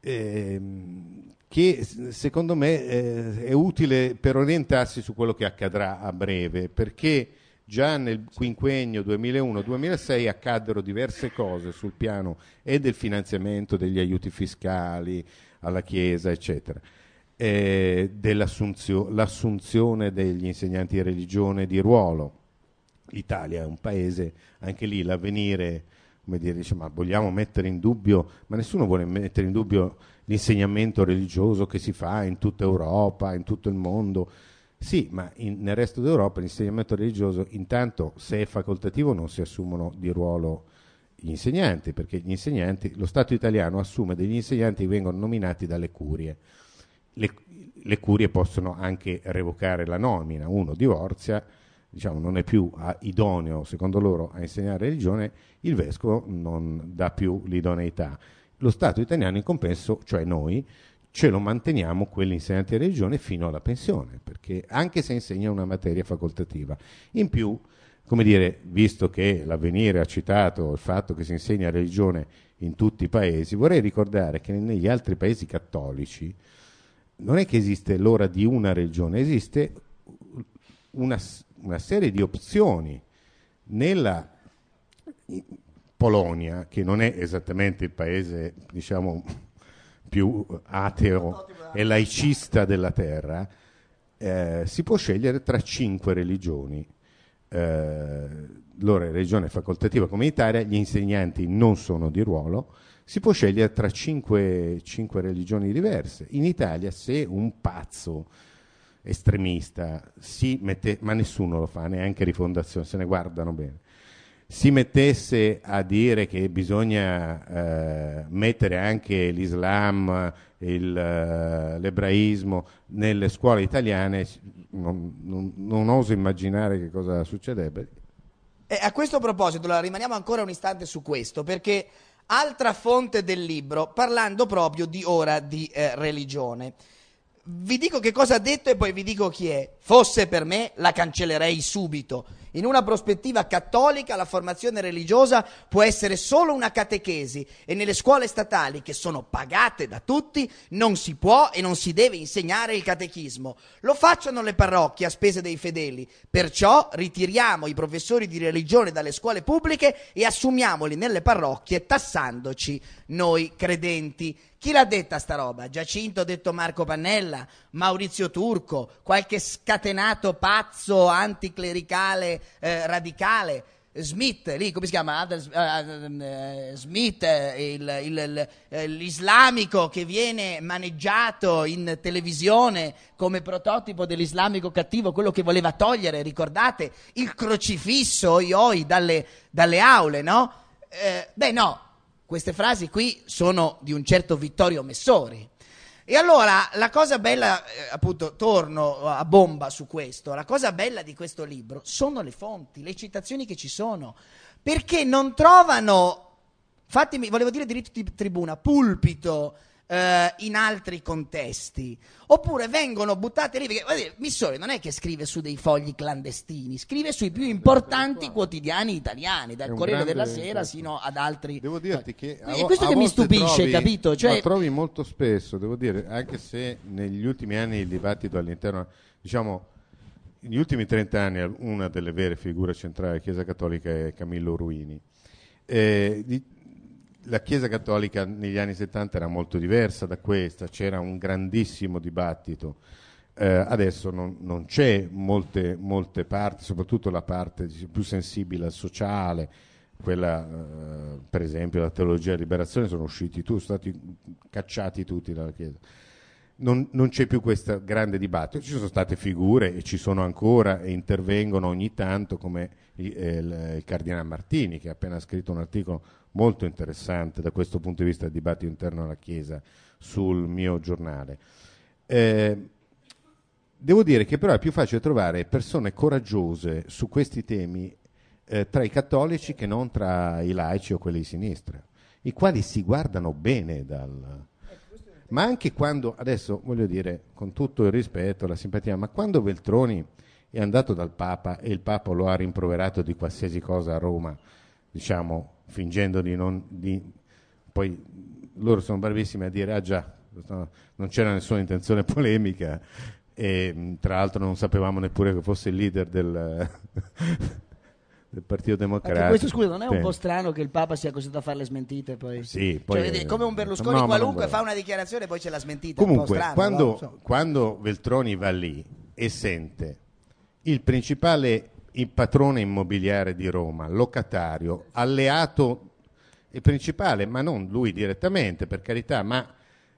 Speaker 3: Ehm, che secondo me eh, è utile per orientarsi su quello che accadrà a breve, perché già nel quinquennio 2001-2006 accaddero diverse cose sul piano e del finanziamento degli aiuti fiscali alla Chiesa, eccetera, eh, dell'assunzione degli insegnanti di religione di ruolo. L'Italia è un paese, anche lì l'avvenire come dire, dice, ma vogliamo mettere in dubbio, ma nessuno vuole mettere in dubbio l'insegnamento religioso che si fa in tutta Europa, in tutto il mondo. Sì, ma in, nel resto d'Europa l'insegnamento religioso, intanto se è facoltativo non si assumono di ruolo gli insegnanti, perché gli insegnanti, lo Stato italiano assume degli insegnanti che vengono nominati dalle curie. Le, le curie possono anche revocare la nomina, uno divorzia, diciamo, non è più idoneo, secondo loro, a insegnare religione, il vescovo non dà più l'idoneità. Lo Stato italiano in compenso, cioè noi, ce lo manteniamo quell'insegnante di religione fino alla pensione, perché anche se insegna una materia facoltativa. In più, come dire, visto che l'avvenire ha citato il fatto che si insegna religione in tutti i paesi, vorrei ricordare che negli altri paesi cattolici non è che esiste l'ora di una religione, esiste una, una serie di opzioni nella Polonia, che non è esattamente il paese diciamo, più ateo e laicista della terra, eh, si può scegliere tra cinque religioni. Eh, loro è religione facoltativa comunitaria, gli insegnanti non sono di ruolo, si può scegliere tra cinque, cinque religioni diverse. In Italia, se un pazzo estremista, mette, ma nessuno lo fa, neanche Rifondazione, se ne guardano bene, si mettesse a dire che bisogna eh, mettere anche l'Islam, il, uh, l'ebraismo nelle scuole italiane, non, non, non, oso immaginare che cosa succederebbe.
Speaker 2: E a questo proposito, rimaniamo ancora un istante su questo, perché altra fonte del libro, parlando proprio di ora di eh, religione. Vi dico che cosa ha detto e poi vi dico chi è. Fosse per me, la cancellerei subito. In una prospettiva cattolica la formazione religiosa può essere solo una catechesi e nelle scuole statali, che sono pagate da tutti, non si può e non si deve insegnare il catechismo. Lo facciano le parrocchie a spese dei fedeli. Perciò ritiriamo i professori di religione dalle scuole pubbliche e assumiamoli nelle parrocchie tassandoci noi credenti. Chi l'ha detta sta roba? Giacinto, detto Marco Pannella, Maurizio Turco, qualche scatenato pazzo anticlericale eh, radicale. Smith, lì come si chiama? Uh, Smith, il, il, il, l'islamico che viene maneggiato in televisione come prototipo dell'islamico cattivo, quello che voleva togliere, ricordate, il crocifisso, oi, dalle, dalle aule, no? Eh, beh, no, queste frasi qui sono di un certo Vittorio Messori. E allora la cosa bella, eh, appunto, torno a bomba su questo, la cosa bella di questo libro sono le fonti, le citazioni che ci sono, perché non trovano, fatemi, volevo dire diritto di tribuna, pulpito, eh, in altri contesti, oppure vengono buttate lì, perché guardate, Missori non è che scrive su dei fogli clandestini, scrive sui più importanti quotidiani italiani, dal Corriere della Sera sino ad altri.
Speaker 3: Devo dirti che a
Speaker 2: è questo
Speaker 3: a
Speaker 2: che mi stupisce,
Speaker 3: trovi-
Speaker 2: capito? Cioè-
Speaker 3: ma trovi molto spesso, devo dire, anche se negli ultimi anni il dibattito all'interno, diciamo, negli ultimi 30 anni una delle vere figure centrali della Chiesa Cattolica è Camillo Ruini. Eh, di- la Chiesa Cattolica negli anni 70 era molto diversa da questa, c'era un grandissimo dibattito. Eh, adesso non, non c'è molte, molte parti, soprattutto la parte più sensibile al sociale, quella eh, per esempio la teologia della liberazione sono usciti tutti, sono stati cacciati tutti dalla Chiesa. Non, non c'è più questo grande dibattito, ci sono state figure e ci sono ancora e intervengono ogni tanto come il, eh, il- il Cardinale Martini che ha appena scritto un articolo molto interessante da questo punto di vista del dibattito interno alla Chiesa sul mio giornale. Eh, devo dire che però è più facile trovare persone coraggiose su questi temi eh, tra i cattolici che non tra i laici o quelli di sinistra, i quali si guardano bene dal... Ma anche quando, adesso voglio dire, con tutto il rispetto, la simpatia, ma quando Veltroni è andato dal Papa e il Papa lo ha rimproverato di qualsiasi cosa a Roma, diciamo, fingendo di non... Di, poi loro sono bravissimi a dire, ah già, no, non c'era nessuna intenzione polemica e tra l'altro non sapevamo neppure che fosse il leader del, del Partito Democratico.
Speaker 2: Anche questo, scusa, non è un po' strano che il Papa sia costretto a fare le smentite poi?
Speaker 3: Sì, poi
Speaker 2: Cioè, vedi,
Speaker 3: è-
Speaker 2: come un Berlusconi
Speaker 3: no,
Speaker 2: qualunque fa una dichiarazione e poi c'è la smentita. è un po'
Speaker 3: Comunque,
Speaker 2: strano,
Speaker 3: quando,
Speaker 2: no?
Speaker 3: Quando Veltroni va lì e sente il principale il patrone immobiliare di Roma, locatario, alleato e principale, ma non lui direttamente, per carità, ma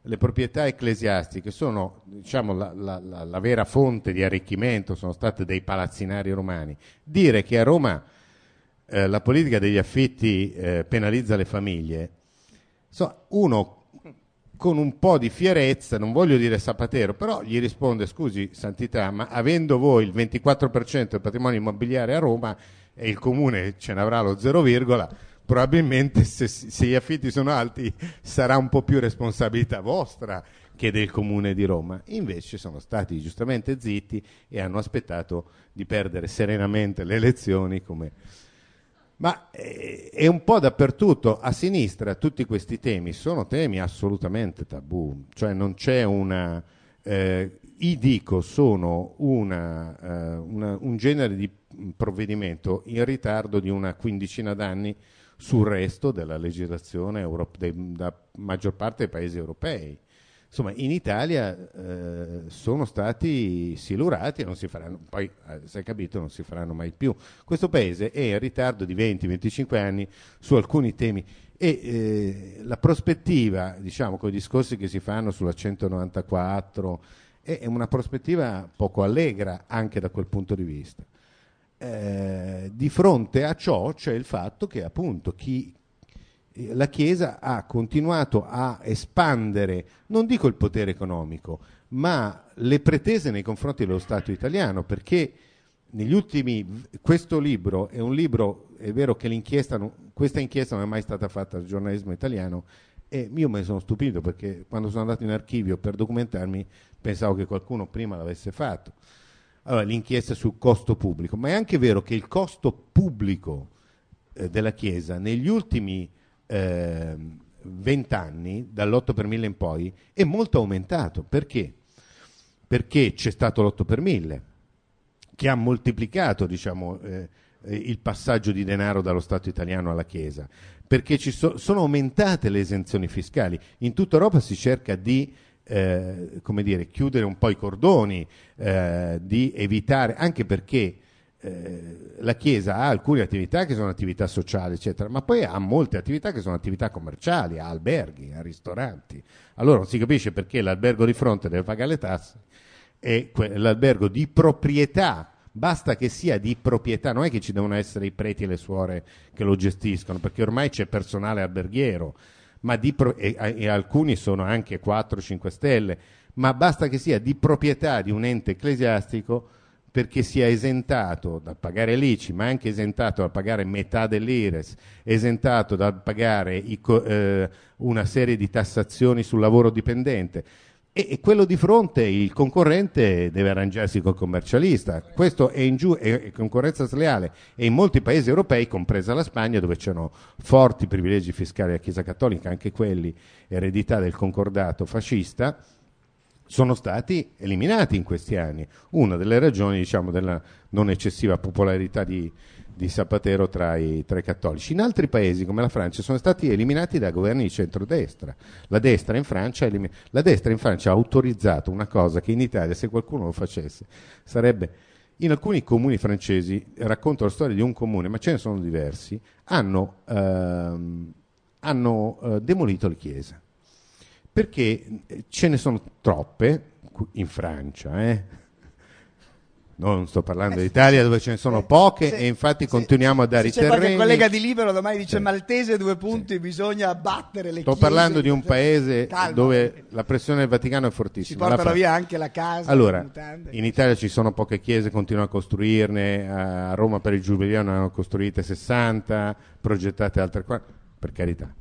Speaker 3: le proprietà ecclesiastiche sono diciamo, la, la- la- la vera fonte di arricchimento, sono state dei palazzinari romani. Dire che a Roma eh, la politica degli affitti eh, penalizza le famiglie, so, uno con un po' di fierezza, non voglio dire sapatero, però gli risponde, scusi Santità, ma avendo voi il 24% del patrimonio immobiliare a Roma e il comune ce n'avrà lo 0, probabilmente se, se gli affitti sono alti sarà un po' più responsabilità vostra che del comune di Roma. Invece sono stati giustamente zitti e hanno aspettato di perdere serenamente le elezioni come ma eh, è un po' dappertutto, a sinistra tutti questi temi sono temi assolutamente tabù, cioè non c'è una... Eh, I dico sono una, eh, una- un genere di provvedimento in ritardo di una quindicina d'anni sul resto della legislazione euro- dei- da maggior parte dei paesi europei. Insomma, in Italia eh, sono stati silurati e non si faranno, poi eh, si è capito, non si faranno mai più. Questo paese è in ritardo di 20-25 anni su alcuni temi e eh, la prospettiva, diciamo, con i discorsi che si fanno sulla 194 è una prospettiva poco allegra anche da quel punto di vista. Eh, di fronte a ciò c'è il fatto che appunto chi la Chiesa ha continuato a espandere, non dico il potere economico, ma le pretese nei confronti dello Stato italiano, perché negli ultimi, questo libro è un libro, è vero che l'inchiesta, questa inchiesta non è mai stata fatta dal giornalismo italiano e io me ne sono stupito perché quando sono andato in archivio per documentarmi pensavo che qualcuno prima l'avesse fatto. Allora, l'inchiesta sul costo pubblico, ma è anche vero che il costo pubblico eh, della Chiesa negli ultimi ehm, vent'anni, dall'8 per mille in poi, è molto aumentato. Perché? Perché c'è stato l'8 per mille, che ha moltiplicato diciamo, eh, il passaggio di denaro dallo Stato italiano alla Chiesa, perché so- sono aumentate le esenzioni fiscali. In tutta Europa si cerca di eh, dire, chiudere un po' i cordoni, eh, di evitare, anche perché eh, la Chiesa ha alcune attività che sono attività sociali, eccetera, ma poi ha molte attività che sono attività commerciali, ha alberghi, ha ristoranti. Allora non si capisce perché l'albergo di fronte deve pagare le tasse e que- l'albergo di proprietà, basta che sia di proprietà, non è che ci devono essere i preti e le suore che lo gestiscono, perché ormai c'è personale alberghiero, ma di pro- e, e alcuni sono anche 4-5 stelle, ma basta che sia di proprietà di un ente ecclesiastico perché sia esentato dal pagare l'ICI, ma anche esentato dal pagare metà dell'IRES, esentato dal pagare i, eh, una serie di tassazioni sul lavoro dipendente. E, e, quello di fronte, il concorrente, deve arrangiarsi col commercialista. Questo è, in giù, è, è concorrenza sleale. E in molti paesi europei, compresa la Spagna, dove c'erano forti privilegi fiscali alla Chiesa Cattolica, anche quelli eredità del concordato fascista, sono stati eliminati in questi anni. Una delle ragioni diciamo, della non eccessiva popolarità di, di Zapatero tra i, tra i, cattolici. In altri paesi come la Francia sono stati eliminati da governi di centrodestra. La destra in Francia, elim- la destra in Francia ha autorizzato una cosa che in Italia, se qualcuno lo facesse, sarebbe in alcuni comuni francesi, racconto la storia di un comune, ma ce ne sono diversi, hanno, ehm, hanno eh, demolito le chiese perché eh, ce ne sono troppe in Francia, eh? non sto parlando eh, d'Italia dove ce ne sono poche sì, e infatti sì, continuiamo a dare i terreni.
Speaker 2: C'è collega di Libero domani dice sì. Maltese due punti, bisogna abbattere le
Speaker 3: sto
Speaker 2: chiese.
Speaker 3: Sto parlando di un paese Calma. dove la pressione del Vaticano è fortissima.
Speaker 2: Ci portano la via anche la casa.
Speaker 3: Allora, in Italia ci sono poche chiese, continuano a costruirne, a Roma per il Giubileo ne hanno costruite 60, progettate altre 40, per carità.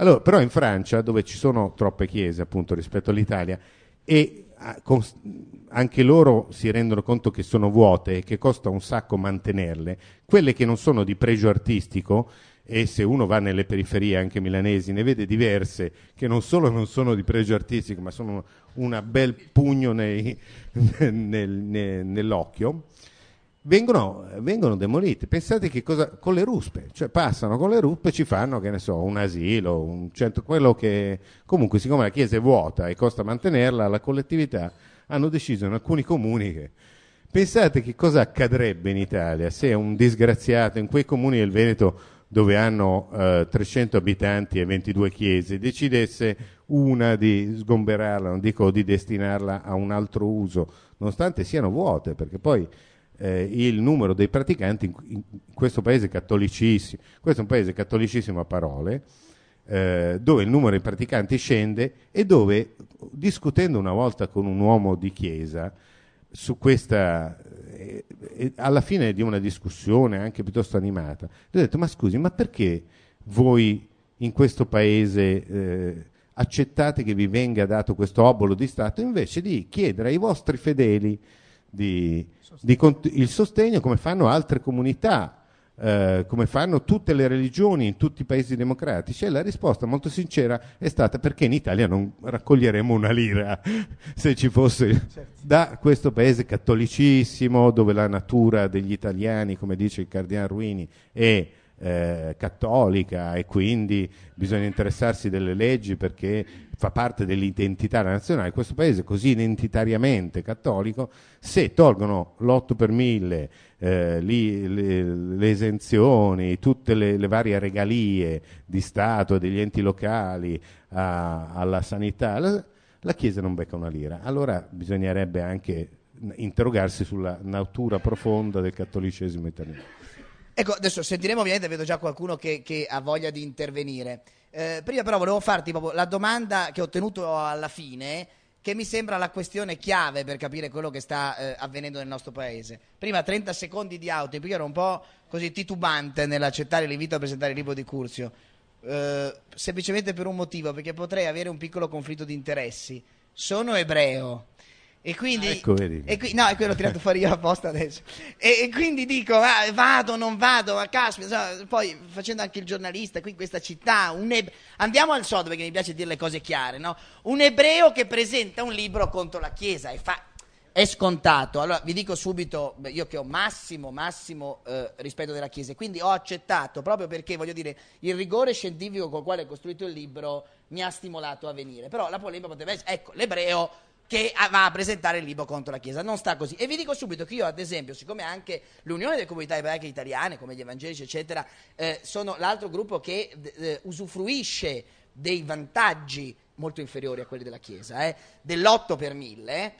Speaker 3: Allora, però in Francia, dove ci sono troppe chiese appunto rispetto all'Italia, e ah, anche loro si rendono conto che sono vuote e che costa un sacco mantenerle, quelle che non sono di pregio artistico, e se uno va nelle periferie anche milanesi ne vede diverse che non solo non sono di pregio artistico ma sono un bel pugno nei, nel, nel, nell'occhio vengono, vengono demolite. Pensate che cosa con le ruspe, cioè passano con le ruspe e ci fanno, che ne so, un asilo, un centro, quello che comunque siccome la chiesa è vuota e costa mantenerla, la collettività hanno deciso in alcuni comuni che pensate che cosa accadrebbe in Italia se un disgraziato in quei comuni del Veneto dove hanno eh, 300 abitanti e 22 chiese, decidesse una di sgomberarla, non dico di destinarla a un altro uso, nonostante siano vuote, perché poi eh, il numero dei praticanti in, in, questo paese cattolicissimo, questo è un paese cattolicissimo a parole, eh, dove il numero dei praticanti scende e dove, discutendo una volta con un uomo di chiesa, su questa, eh, eh alla fine di una discussione anche piuttosto animata, gli ho detto, ma scusi, ma perché voi in questo paese eh, accettate che vi venga dato questo obolo di Stato invece di chiedere ai vostri fedeli di, di, il sostegno come fanno altre comunità, eh, come fanno tutte le religioni in tutti i paesi democratici? E la risposta molto sincera è stata perché in Italia non raccoglieremo una lira se ci fosse certo. da questo paese cattolicissimo dove la natura degli italiani, come dice il Cardinale Ruini, è eh, cattolica e quindi bisogna interessarsi delle leggi perché fa parte dell'identità nazionale. Questo paese così identitariamente cattolico, se tolgono l'8 per 1000, eh, li, le, le, esenzioni, tutte le, le, varie regalie di Stato degli enti locali a, alla sanità, la, la Chiesa non becca una lira. Allora bisognerebbe anche interrogarsi sulla natura profonda del cattolicesimo italiano.
Speaker 2: Ecco, adesso sentiremo ovviamente, vedo già qualcuno che, che ha voglia di intervenire. Eh, prima però volevo farti proprio la domanda che ho tenuto alla fine, che mi sembra la questione chiave per capire quello che sta eh, avvenendo nel nostro paese. Prima 30 secondi di auto, perché ero un po' così titubante nell'accettare l'invito a presentare il libro di Curzio. Eh, semplicemente per un motivo, perché potrei avere un piccolo conflitto di interessi. Sono ebreo e quindi, ah, ecco, e qui, no, è quello tirato fuori io apposta adesso. E, e quindi dico, ah, vado, non vado, ma caspita, poi facendo anche il giornalista qui in questa città, eb- andiamo al sodo perché mi piace dire le cose chiare, no? Un ebreo che presenta un libro contro la Chiesa e fa... È scontato. Allora vi dico subito, io che ho massimo, massimo eh, rispetto della Chiesa, quindi ho accettato proprio perché voglio dire il rigore scientifico con il quale ho costruito il libro mi ha stimolato a venire. Però la polemica poteva essere, ecco, l'ebreo che va a presentare il libro contro la Chiesa. Non sta così. E vi dico subito che io, ad esempio, siccome anche l'Unione delle Comunità Ebraiche Italiane, come gli Evangelici, eccetera, eh, sono l'altro gruppo che eh, usufruisce dei vantaggi molto inferiori a quelli della Chiesa, eh, dell'8 per 1000,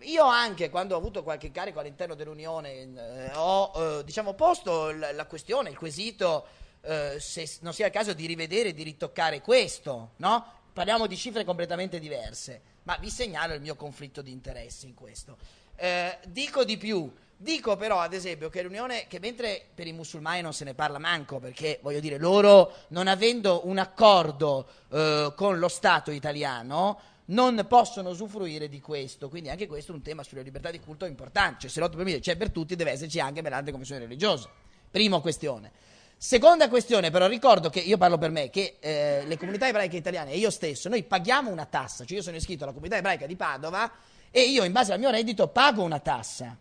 Speaker 2: io anche quando ho avuto qualche carico all'interno dell'Unione eh, ho eh, diciamo, posto la, la, questione, il quesito eh, se non sia il caso di rivedere di ritoccare questo, no? Parliamo di cifre completamente diverse ma vi segnalo il mio conflitto di interessi in questo. Eh, dico di più, Dico però, ad esempio, che l'Unione, che mentre per i musulmani non se ne parla manco, perché voglio dire, loro non avendo un accordo eh, con lo Stato italiano, non possono usufruire di questo. Quindi anche questo è un tema sulla libertà di culto importante. Cioè, se l'8 per 1000 c'è per tutti, deve esserci anche per altre confessioni religiose. Prima questione. Seconda questione, però, ricordo che io parlo per me, che eh, le comunità ebraiche italiane e io stesso, noi paghiamo una tassa. Cioè, io sono iscritto alla comunità ebraica di Padova e io, in base al mio reddito, pago una tassa.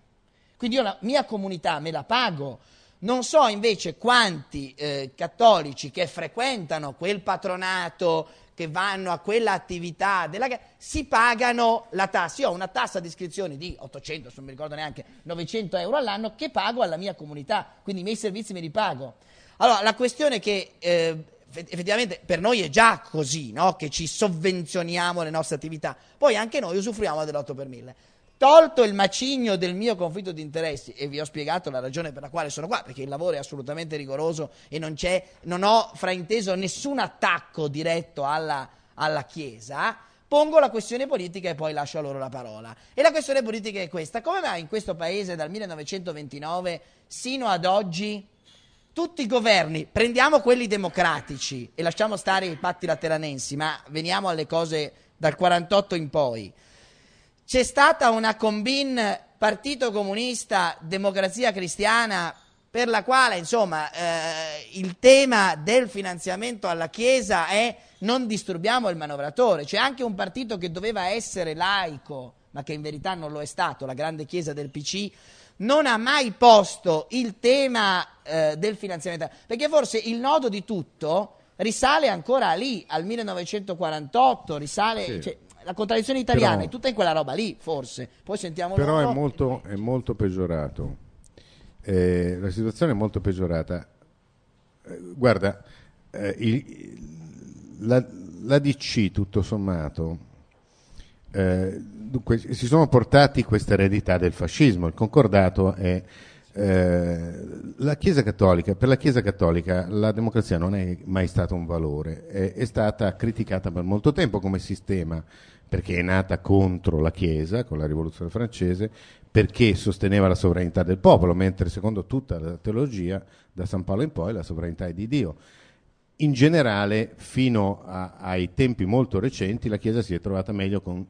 Speaker 2: Quindi io la mia comunità me la pago. Non so invece quanti eh, cattolici che frequentano quel patronato, che vanno a quella attività della si pagano la tassa. Io ho una tassa di iscrizione di 800, non mi ricordo neanche, 900 euro all'anno che pago alla mia comunità, quindi i miei servizi me li pago. Allora, la questione è che eh, effettivamente per noi è già così, no? che ci sovvenzioniamo le nostre attività, poi anche noi usufruiamo dell'8 per 1000. Tolto il macigno del mio conflitto di interessi, e vi ho spiegato la ragione per la quale sono qua, perché il lavoro è assolutamente rigoroso e non, non ho frainteso nessun attacco diretto alla, alla Chiesa, pongo la questione politica e poi lascio a loro la parola. E la questione politica è questa: come mai in questo paese dal 1929 sino ad oggi tutti i governi, prendiamo quelli democratici e lasciamo stare i patti lateranensi, ma veniamo alle cose dal 48 in poi. C'è stata una combin Partito Comunista Democrazia Cristiana per la quale insomma eh, il tema del finanziamento alla Chiesa è non disturbiamo il manovratore, c'è anche un partito che doveva essere laico, ma che in verità non lo è stato, la grande Chiesa del PC, non ha mai posto il tema eh, del finanziamento, perché forse il nodo di tutto risale ancora lì, al 1948, risale... Sì. Cioè, la contraddizione italiana però, è tutta in quella roba lì, forse. Poi sentiamo
Speaker 3: Però è molto, è molto, peggiorato. Eh, la situazione è molto peggiorata. Eh, guarda, eh, il, la, la, DC, tutto sommato, eh, dunque, si sono portati questa eredità del fascismo. Il concordato è eh, la Chiesa Cattolica, per la Chiesa Cattolica la democrazia non è mai stato un valore, è, è, stata criticata per molto tempo come sistema perché è nata contro la Chiesa con la rivoluzione francese, perché sosteneva la sovranità del popolo, mentre secondo tutta la teologia, da San Paolo in poi, la sovranità è di Dio. In generale, fino a, ai tempi molto recenti, la Chiesa si è trovata meglio con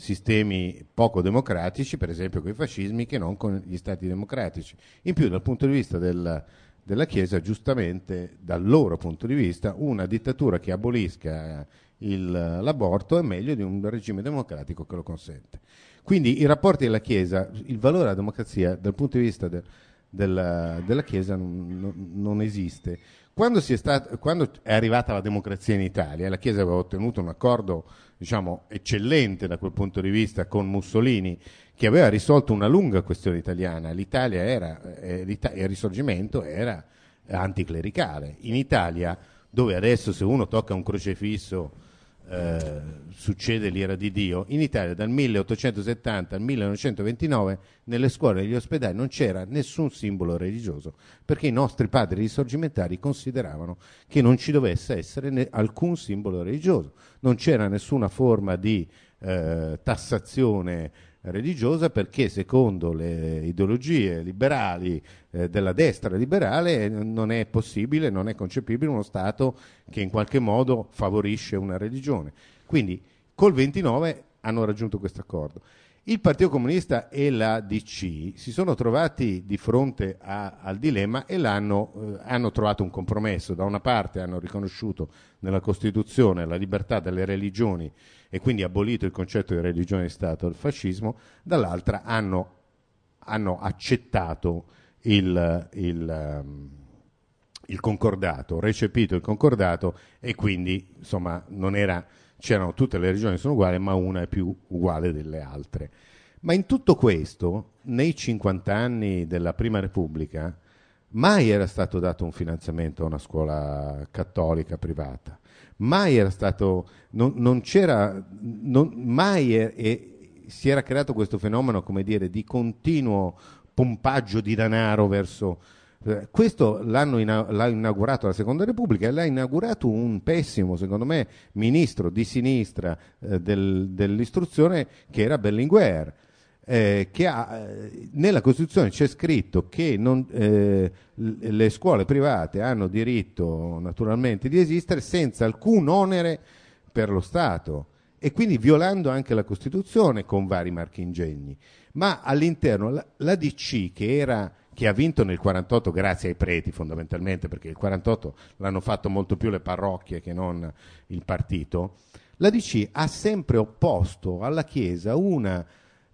Speaker 3: sistemi poco democratici, per esempio con i fascismi, che non con gli stati democratici. In più, dal punto di vista del, della Chiesa, giustamente, dal loro punto di vista, una dittatura che abolisca il, l'aborto è meglio di un regime democratico che lo consente. Quindi i rapporti della Chiesa, il valore della democrazia dal punto di vista de, della, della, Chiesa non, non, non esiste. Quando, è stat, quando, è arrivata la democrazia in Italia, la Chiesa aveva ottenuto un accordo diciamo, eccellente da quel punto di vista con Mussolini, che aveva risolto una lunga questione italiana. L'Italia era, eh, il risorgimento era anticlericale. In Italia, dove adesso se uno tocca un crocefisso eh, succede l'ira di Dio, in Italia dal 1870 al 1929 nelle scuole e negli ospedali non c'era nessun simbolo religioso, perché i nostri padri risorgimentari consideravano che non ci dovesse essere alcun simbolo religioso, non c'era nessuna forma di eh, tassazione religiosa perché secondo le ideologie liberali eh, della destra liberale non è possibile, non è concepibile uno Stato che in qualche modo favorisce una religione. Quindi col 29 hanno raggiunto questo accordo. Il Partito Comunista e la DC si sono trovati di fronte a, al dilemma e eh, hanno trovato un compromesso. Da una parte hanno riconosciuto nella Costituzione la libertà delle religioni e quindi abolito il concetto di religione di Stato del fascismo, dall'altra hanno, hanno accettato il, il, um, il, concordato, recepito il concordato e quindi insomma non era, c'erano tutte le regioni sono uguali, ma una è più uguale delle altre. Ma in tutto questo, nei 50 anni della Prima Repubblica, mai era stato dato un finanziamento a una scuola cattolica privata mai era stato, non, non c'era, non, mai è, è, si era creato questo fenomeno, come dire, di continuo pompaggio di denaro verso... Eh, questo l'hanno ina- l'ha inaugurato la Seconda Repubblica e l'ha inaugurato un pessimo, secondo me, ministro di sinistra eh, del, dell'istruzione che era Berlinguer. Eh, che ha, eh, nella Costituzione c'è scritto che non, eh, le scuole private hanno diritto naturalmente di esistere senza alcun onere per lo Stato e quindi violando anche la Costituzione con vari marchingegni. Ma all'interno la, la DC che era che ha vinto nel 48 grazie ai preti fondamentalmente, perché il 48 l'hanno fatto molto più le parrocchie che non il partito, la DC ha sempre opposto alla Chiesa una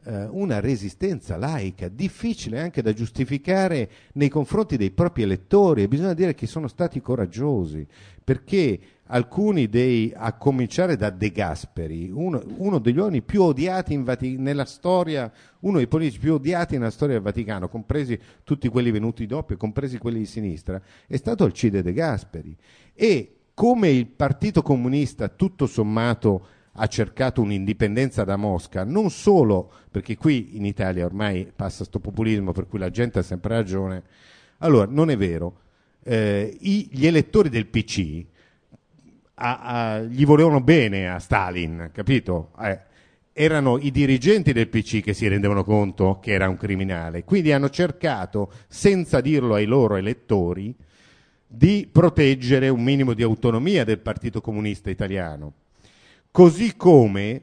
Speaker 3: una resistenza laica, difficile anche da giustificare nei confronti dei propri elettori e bisogna dire che sono stati coraggiosi perché alcuni dei, a cominciare da De Gasperi, uno, uno degli uomini più odiati Vati- nella storia, uno dei politici più odiati nella storia del Vaticano, compresi tutti quelli venuti dopo e compresi quelli di sinistra, è stato Alcide De Gasperi. E come il Partito Comunista, tutto sommato, ha cercato un'indipendenza da Mosca, non solo perché qui in Italia ormai passa questo populismo per cui la gente ha sempre ragione, allora non è vero, eh, i, gli elettori del PC a, a, gli volevano bene a Stalin, capito? Eh, erano i dirigenti del PC che si rendevano conto che era un criminale, quindi hanno cercato, senza dirlo ai loro elettori, di proteggere un minimo di autonomia del Partito Comunista Italiano così come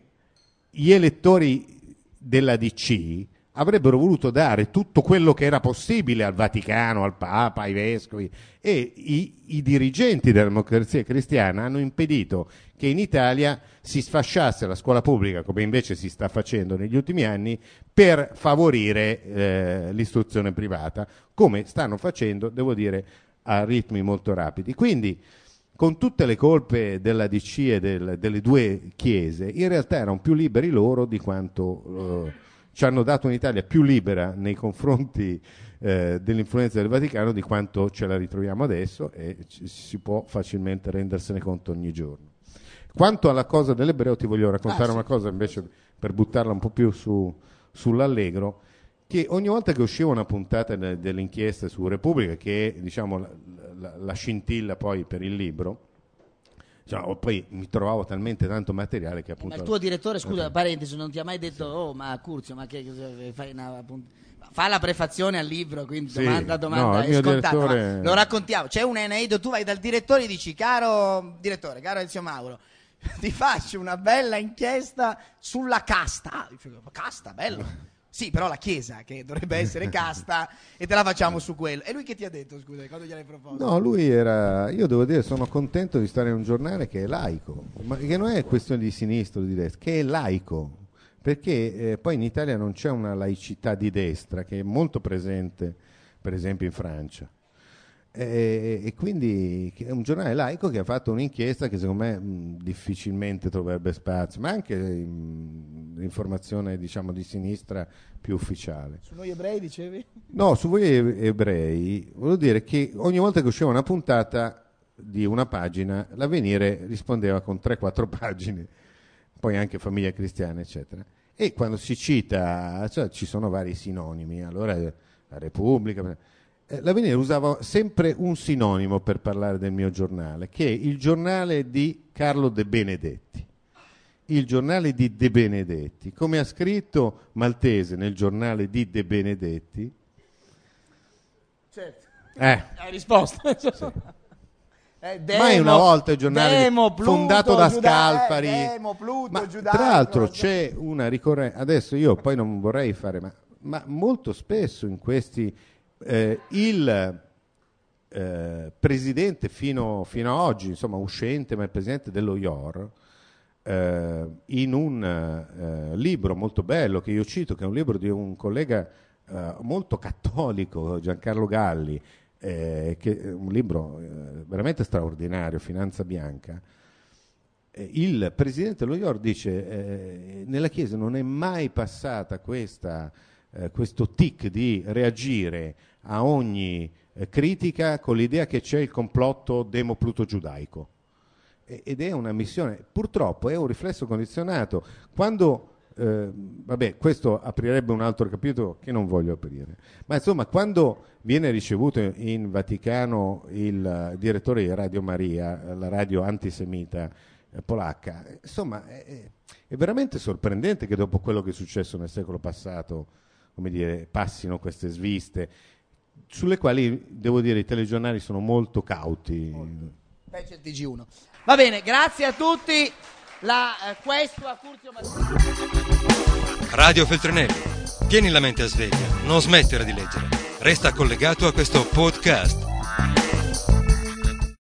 Speaker 3: gli elettori della DC avrebbero voluto dare tutto quello che era possibile al Vaticano, al Papa, ai vescovi e i, i, dirigenti della democrazia cristiana hanno impedito che in Italia si sfasciasse la scuola pubblica, come invece si sta facendo negli ultimi anni, per favorire eh, l'istruzione privata, come stanno facendo, devo dire, a ritmi molto rapidi. Quindi con tutte le colpe della DC e del, delle due chiese, in realtà erano più liberi loro di quanto eh, ci hanno dato un'Italia più libera nei confronti eh, dell'influenza del Vaticano di quanto ce la ritroviamo adesso e ci, si può facilmente rendersene conto ogni giorno. Quanto alla cosa dell'ebreo ti voglio raccontare ah, sì. una cosa invece per buttarla un po' più su, sull'allegro che ogni volta che usciva una puntata de- dell'inchiesta su Repubblica, che diciamo, la, la, la, scintilla poi per il libro, diciamo, poi mi trovavo talmente tanto materiale che appunto...
Speaker 2: Ma il tuo direttore, scusa, parentesi, non ti ha mai detto, oh ma Curzio, ma che fai una puntata fa la prefazione al libro, quindi sì, domanda, domanda no, è scontata. Direttore... Lo raccontiamo. C'è un aneddoto, tu vai dal direttore e dici, caro direttore, caro Ezio Mauro, ti faccio una bella inchiesta sulla casta. Ah, casta, bello. Sì, però la Chiesa, che dovrebbe essere casta, e te la facciamo su quello. E lui che ti ha detto, scusa, quando gliel'hai proposto?
Speaker 3: No, lui era... Io devo dire, sono contento di stare in un giornale che è laico, ma che non è questione di sinistra o di destra, che è laico. Perché eh, poi in Italia non c'è una laicità di destra che è molto presente, per esempio, in Francia. E, e, quindi è un giornale laico che ha fatto un'inchiesta che secondo me mh, difficilmente troverebbe spazio, ma anche l'informazione diciamo, di sinistra più ufficiale.
Speaker 2: Su noi ebrei dicevi?
Speaker 3: No, su voi ebrei, volevo dire che ogni volta che usciva una puntata di una pagina, l'avvenire rispondeva con 3-4 pagine, poi anche famiglia cristiana, eccetera. E quando si cita, cioè, ci sono vari sinonimi, allora la Repubblica eh, l'Avvenire usava sempre un sinonimo per parlare del mio giornale, che è il giornale di Carlo De Benedetti. Il giornale di De Benedetti. Come ha scritto Maltese nel giornale di De Benedetti?
Speaker 2: Certo. Eh. Hai risposto. sì.
Speaker 3: Eh, demo, Mai una volta il giornale demo, Pluto, fondato da Giuda, Scalfari. Eh,
Speaker 2: demo, Pluto,
Speaker 3: ma, tra l'altro c'è una ricorrenza, adesso io poi non vorrei fare, ma, ma molto spesso in questi eh, il eh, presidente fino, fino, ad oggi, insomma uscente, ma il presidente dello IOR, eh, in un eh, libro molto bello che io cito, che è un libro di un collega eh, molto cattolico, Giancarlo Galli, eh, che è un libro veramente straordinario, Finanza Bianca, il presidente dello IOR dice nella Chiesa non è mai passata questa, questo tic di reagire a ogni eh, critica con l'idea che c'è il complotto demo-pluto-giudaico. Ed è una missione, purtroppo è un riflesso condizionato. Quando, eh, vabbè, questo aprirebbe un altro capitolo che non voglio aprire, ma insomma, quando viene ricevuto in Vaticano il direttore di Radio Maria, la radio antisemita, eh, polacca. Insomma, è, è veramente sorprendente che dopo quello che è successo nel secolo passato, come dire, passino queste sviste, sulle quali devo dire i telegiornali sono molto cauti.
Speaker 2: Specie il TG1. Va bene, grazie a tutti. La, eh, questo a Curzio.
Speaker 1: Radio Feltrinelli. Tieni la mente a sveglia, non smettere di leggere. Resta collegato a questo podcast.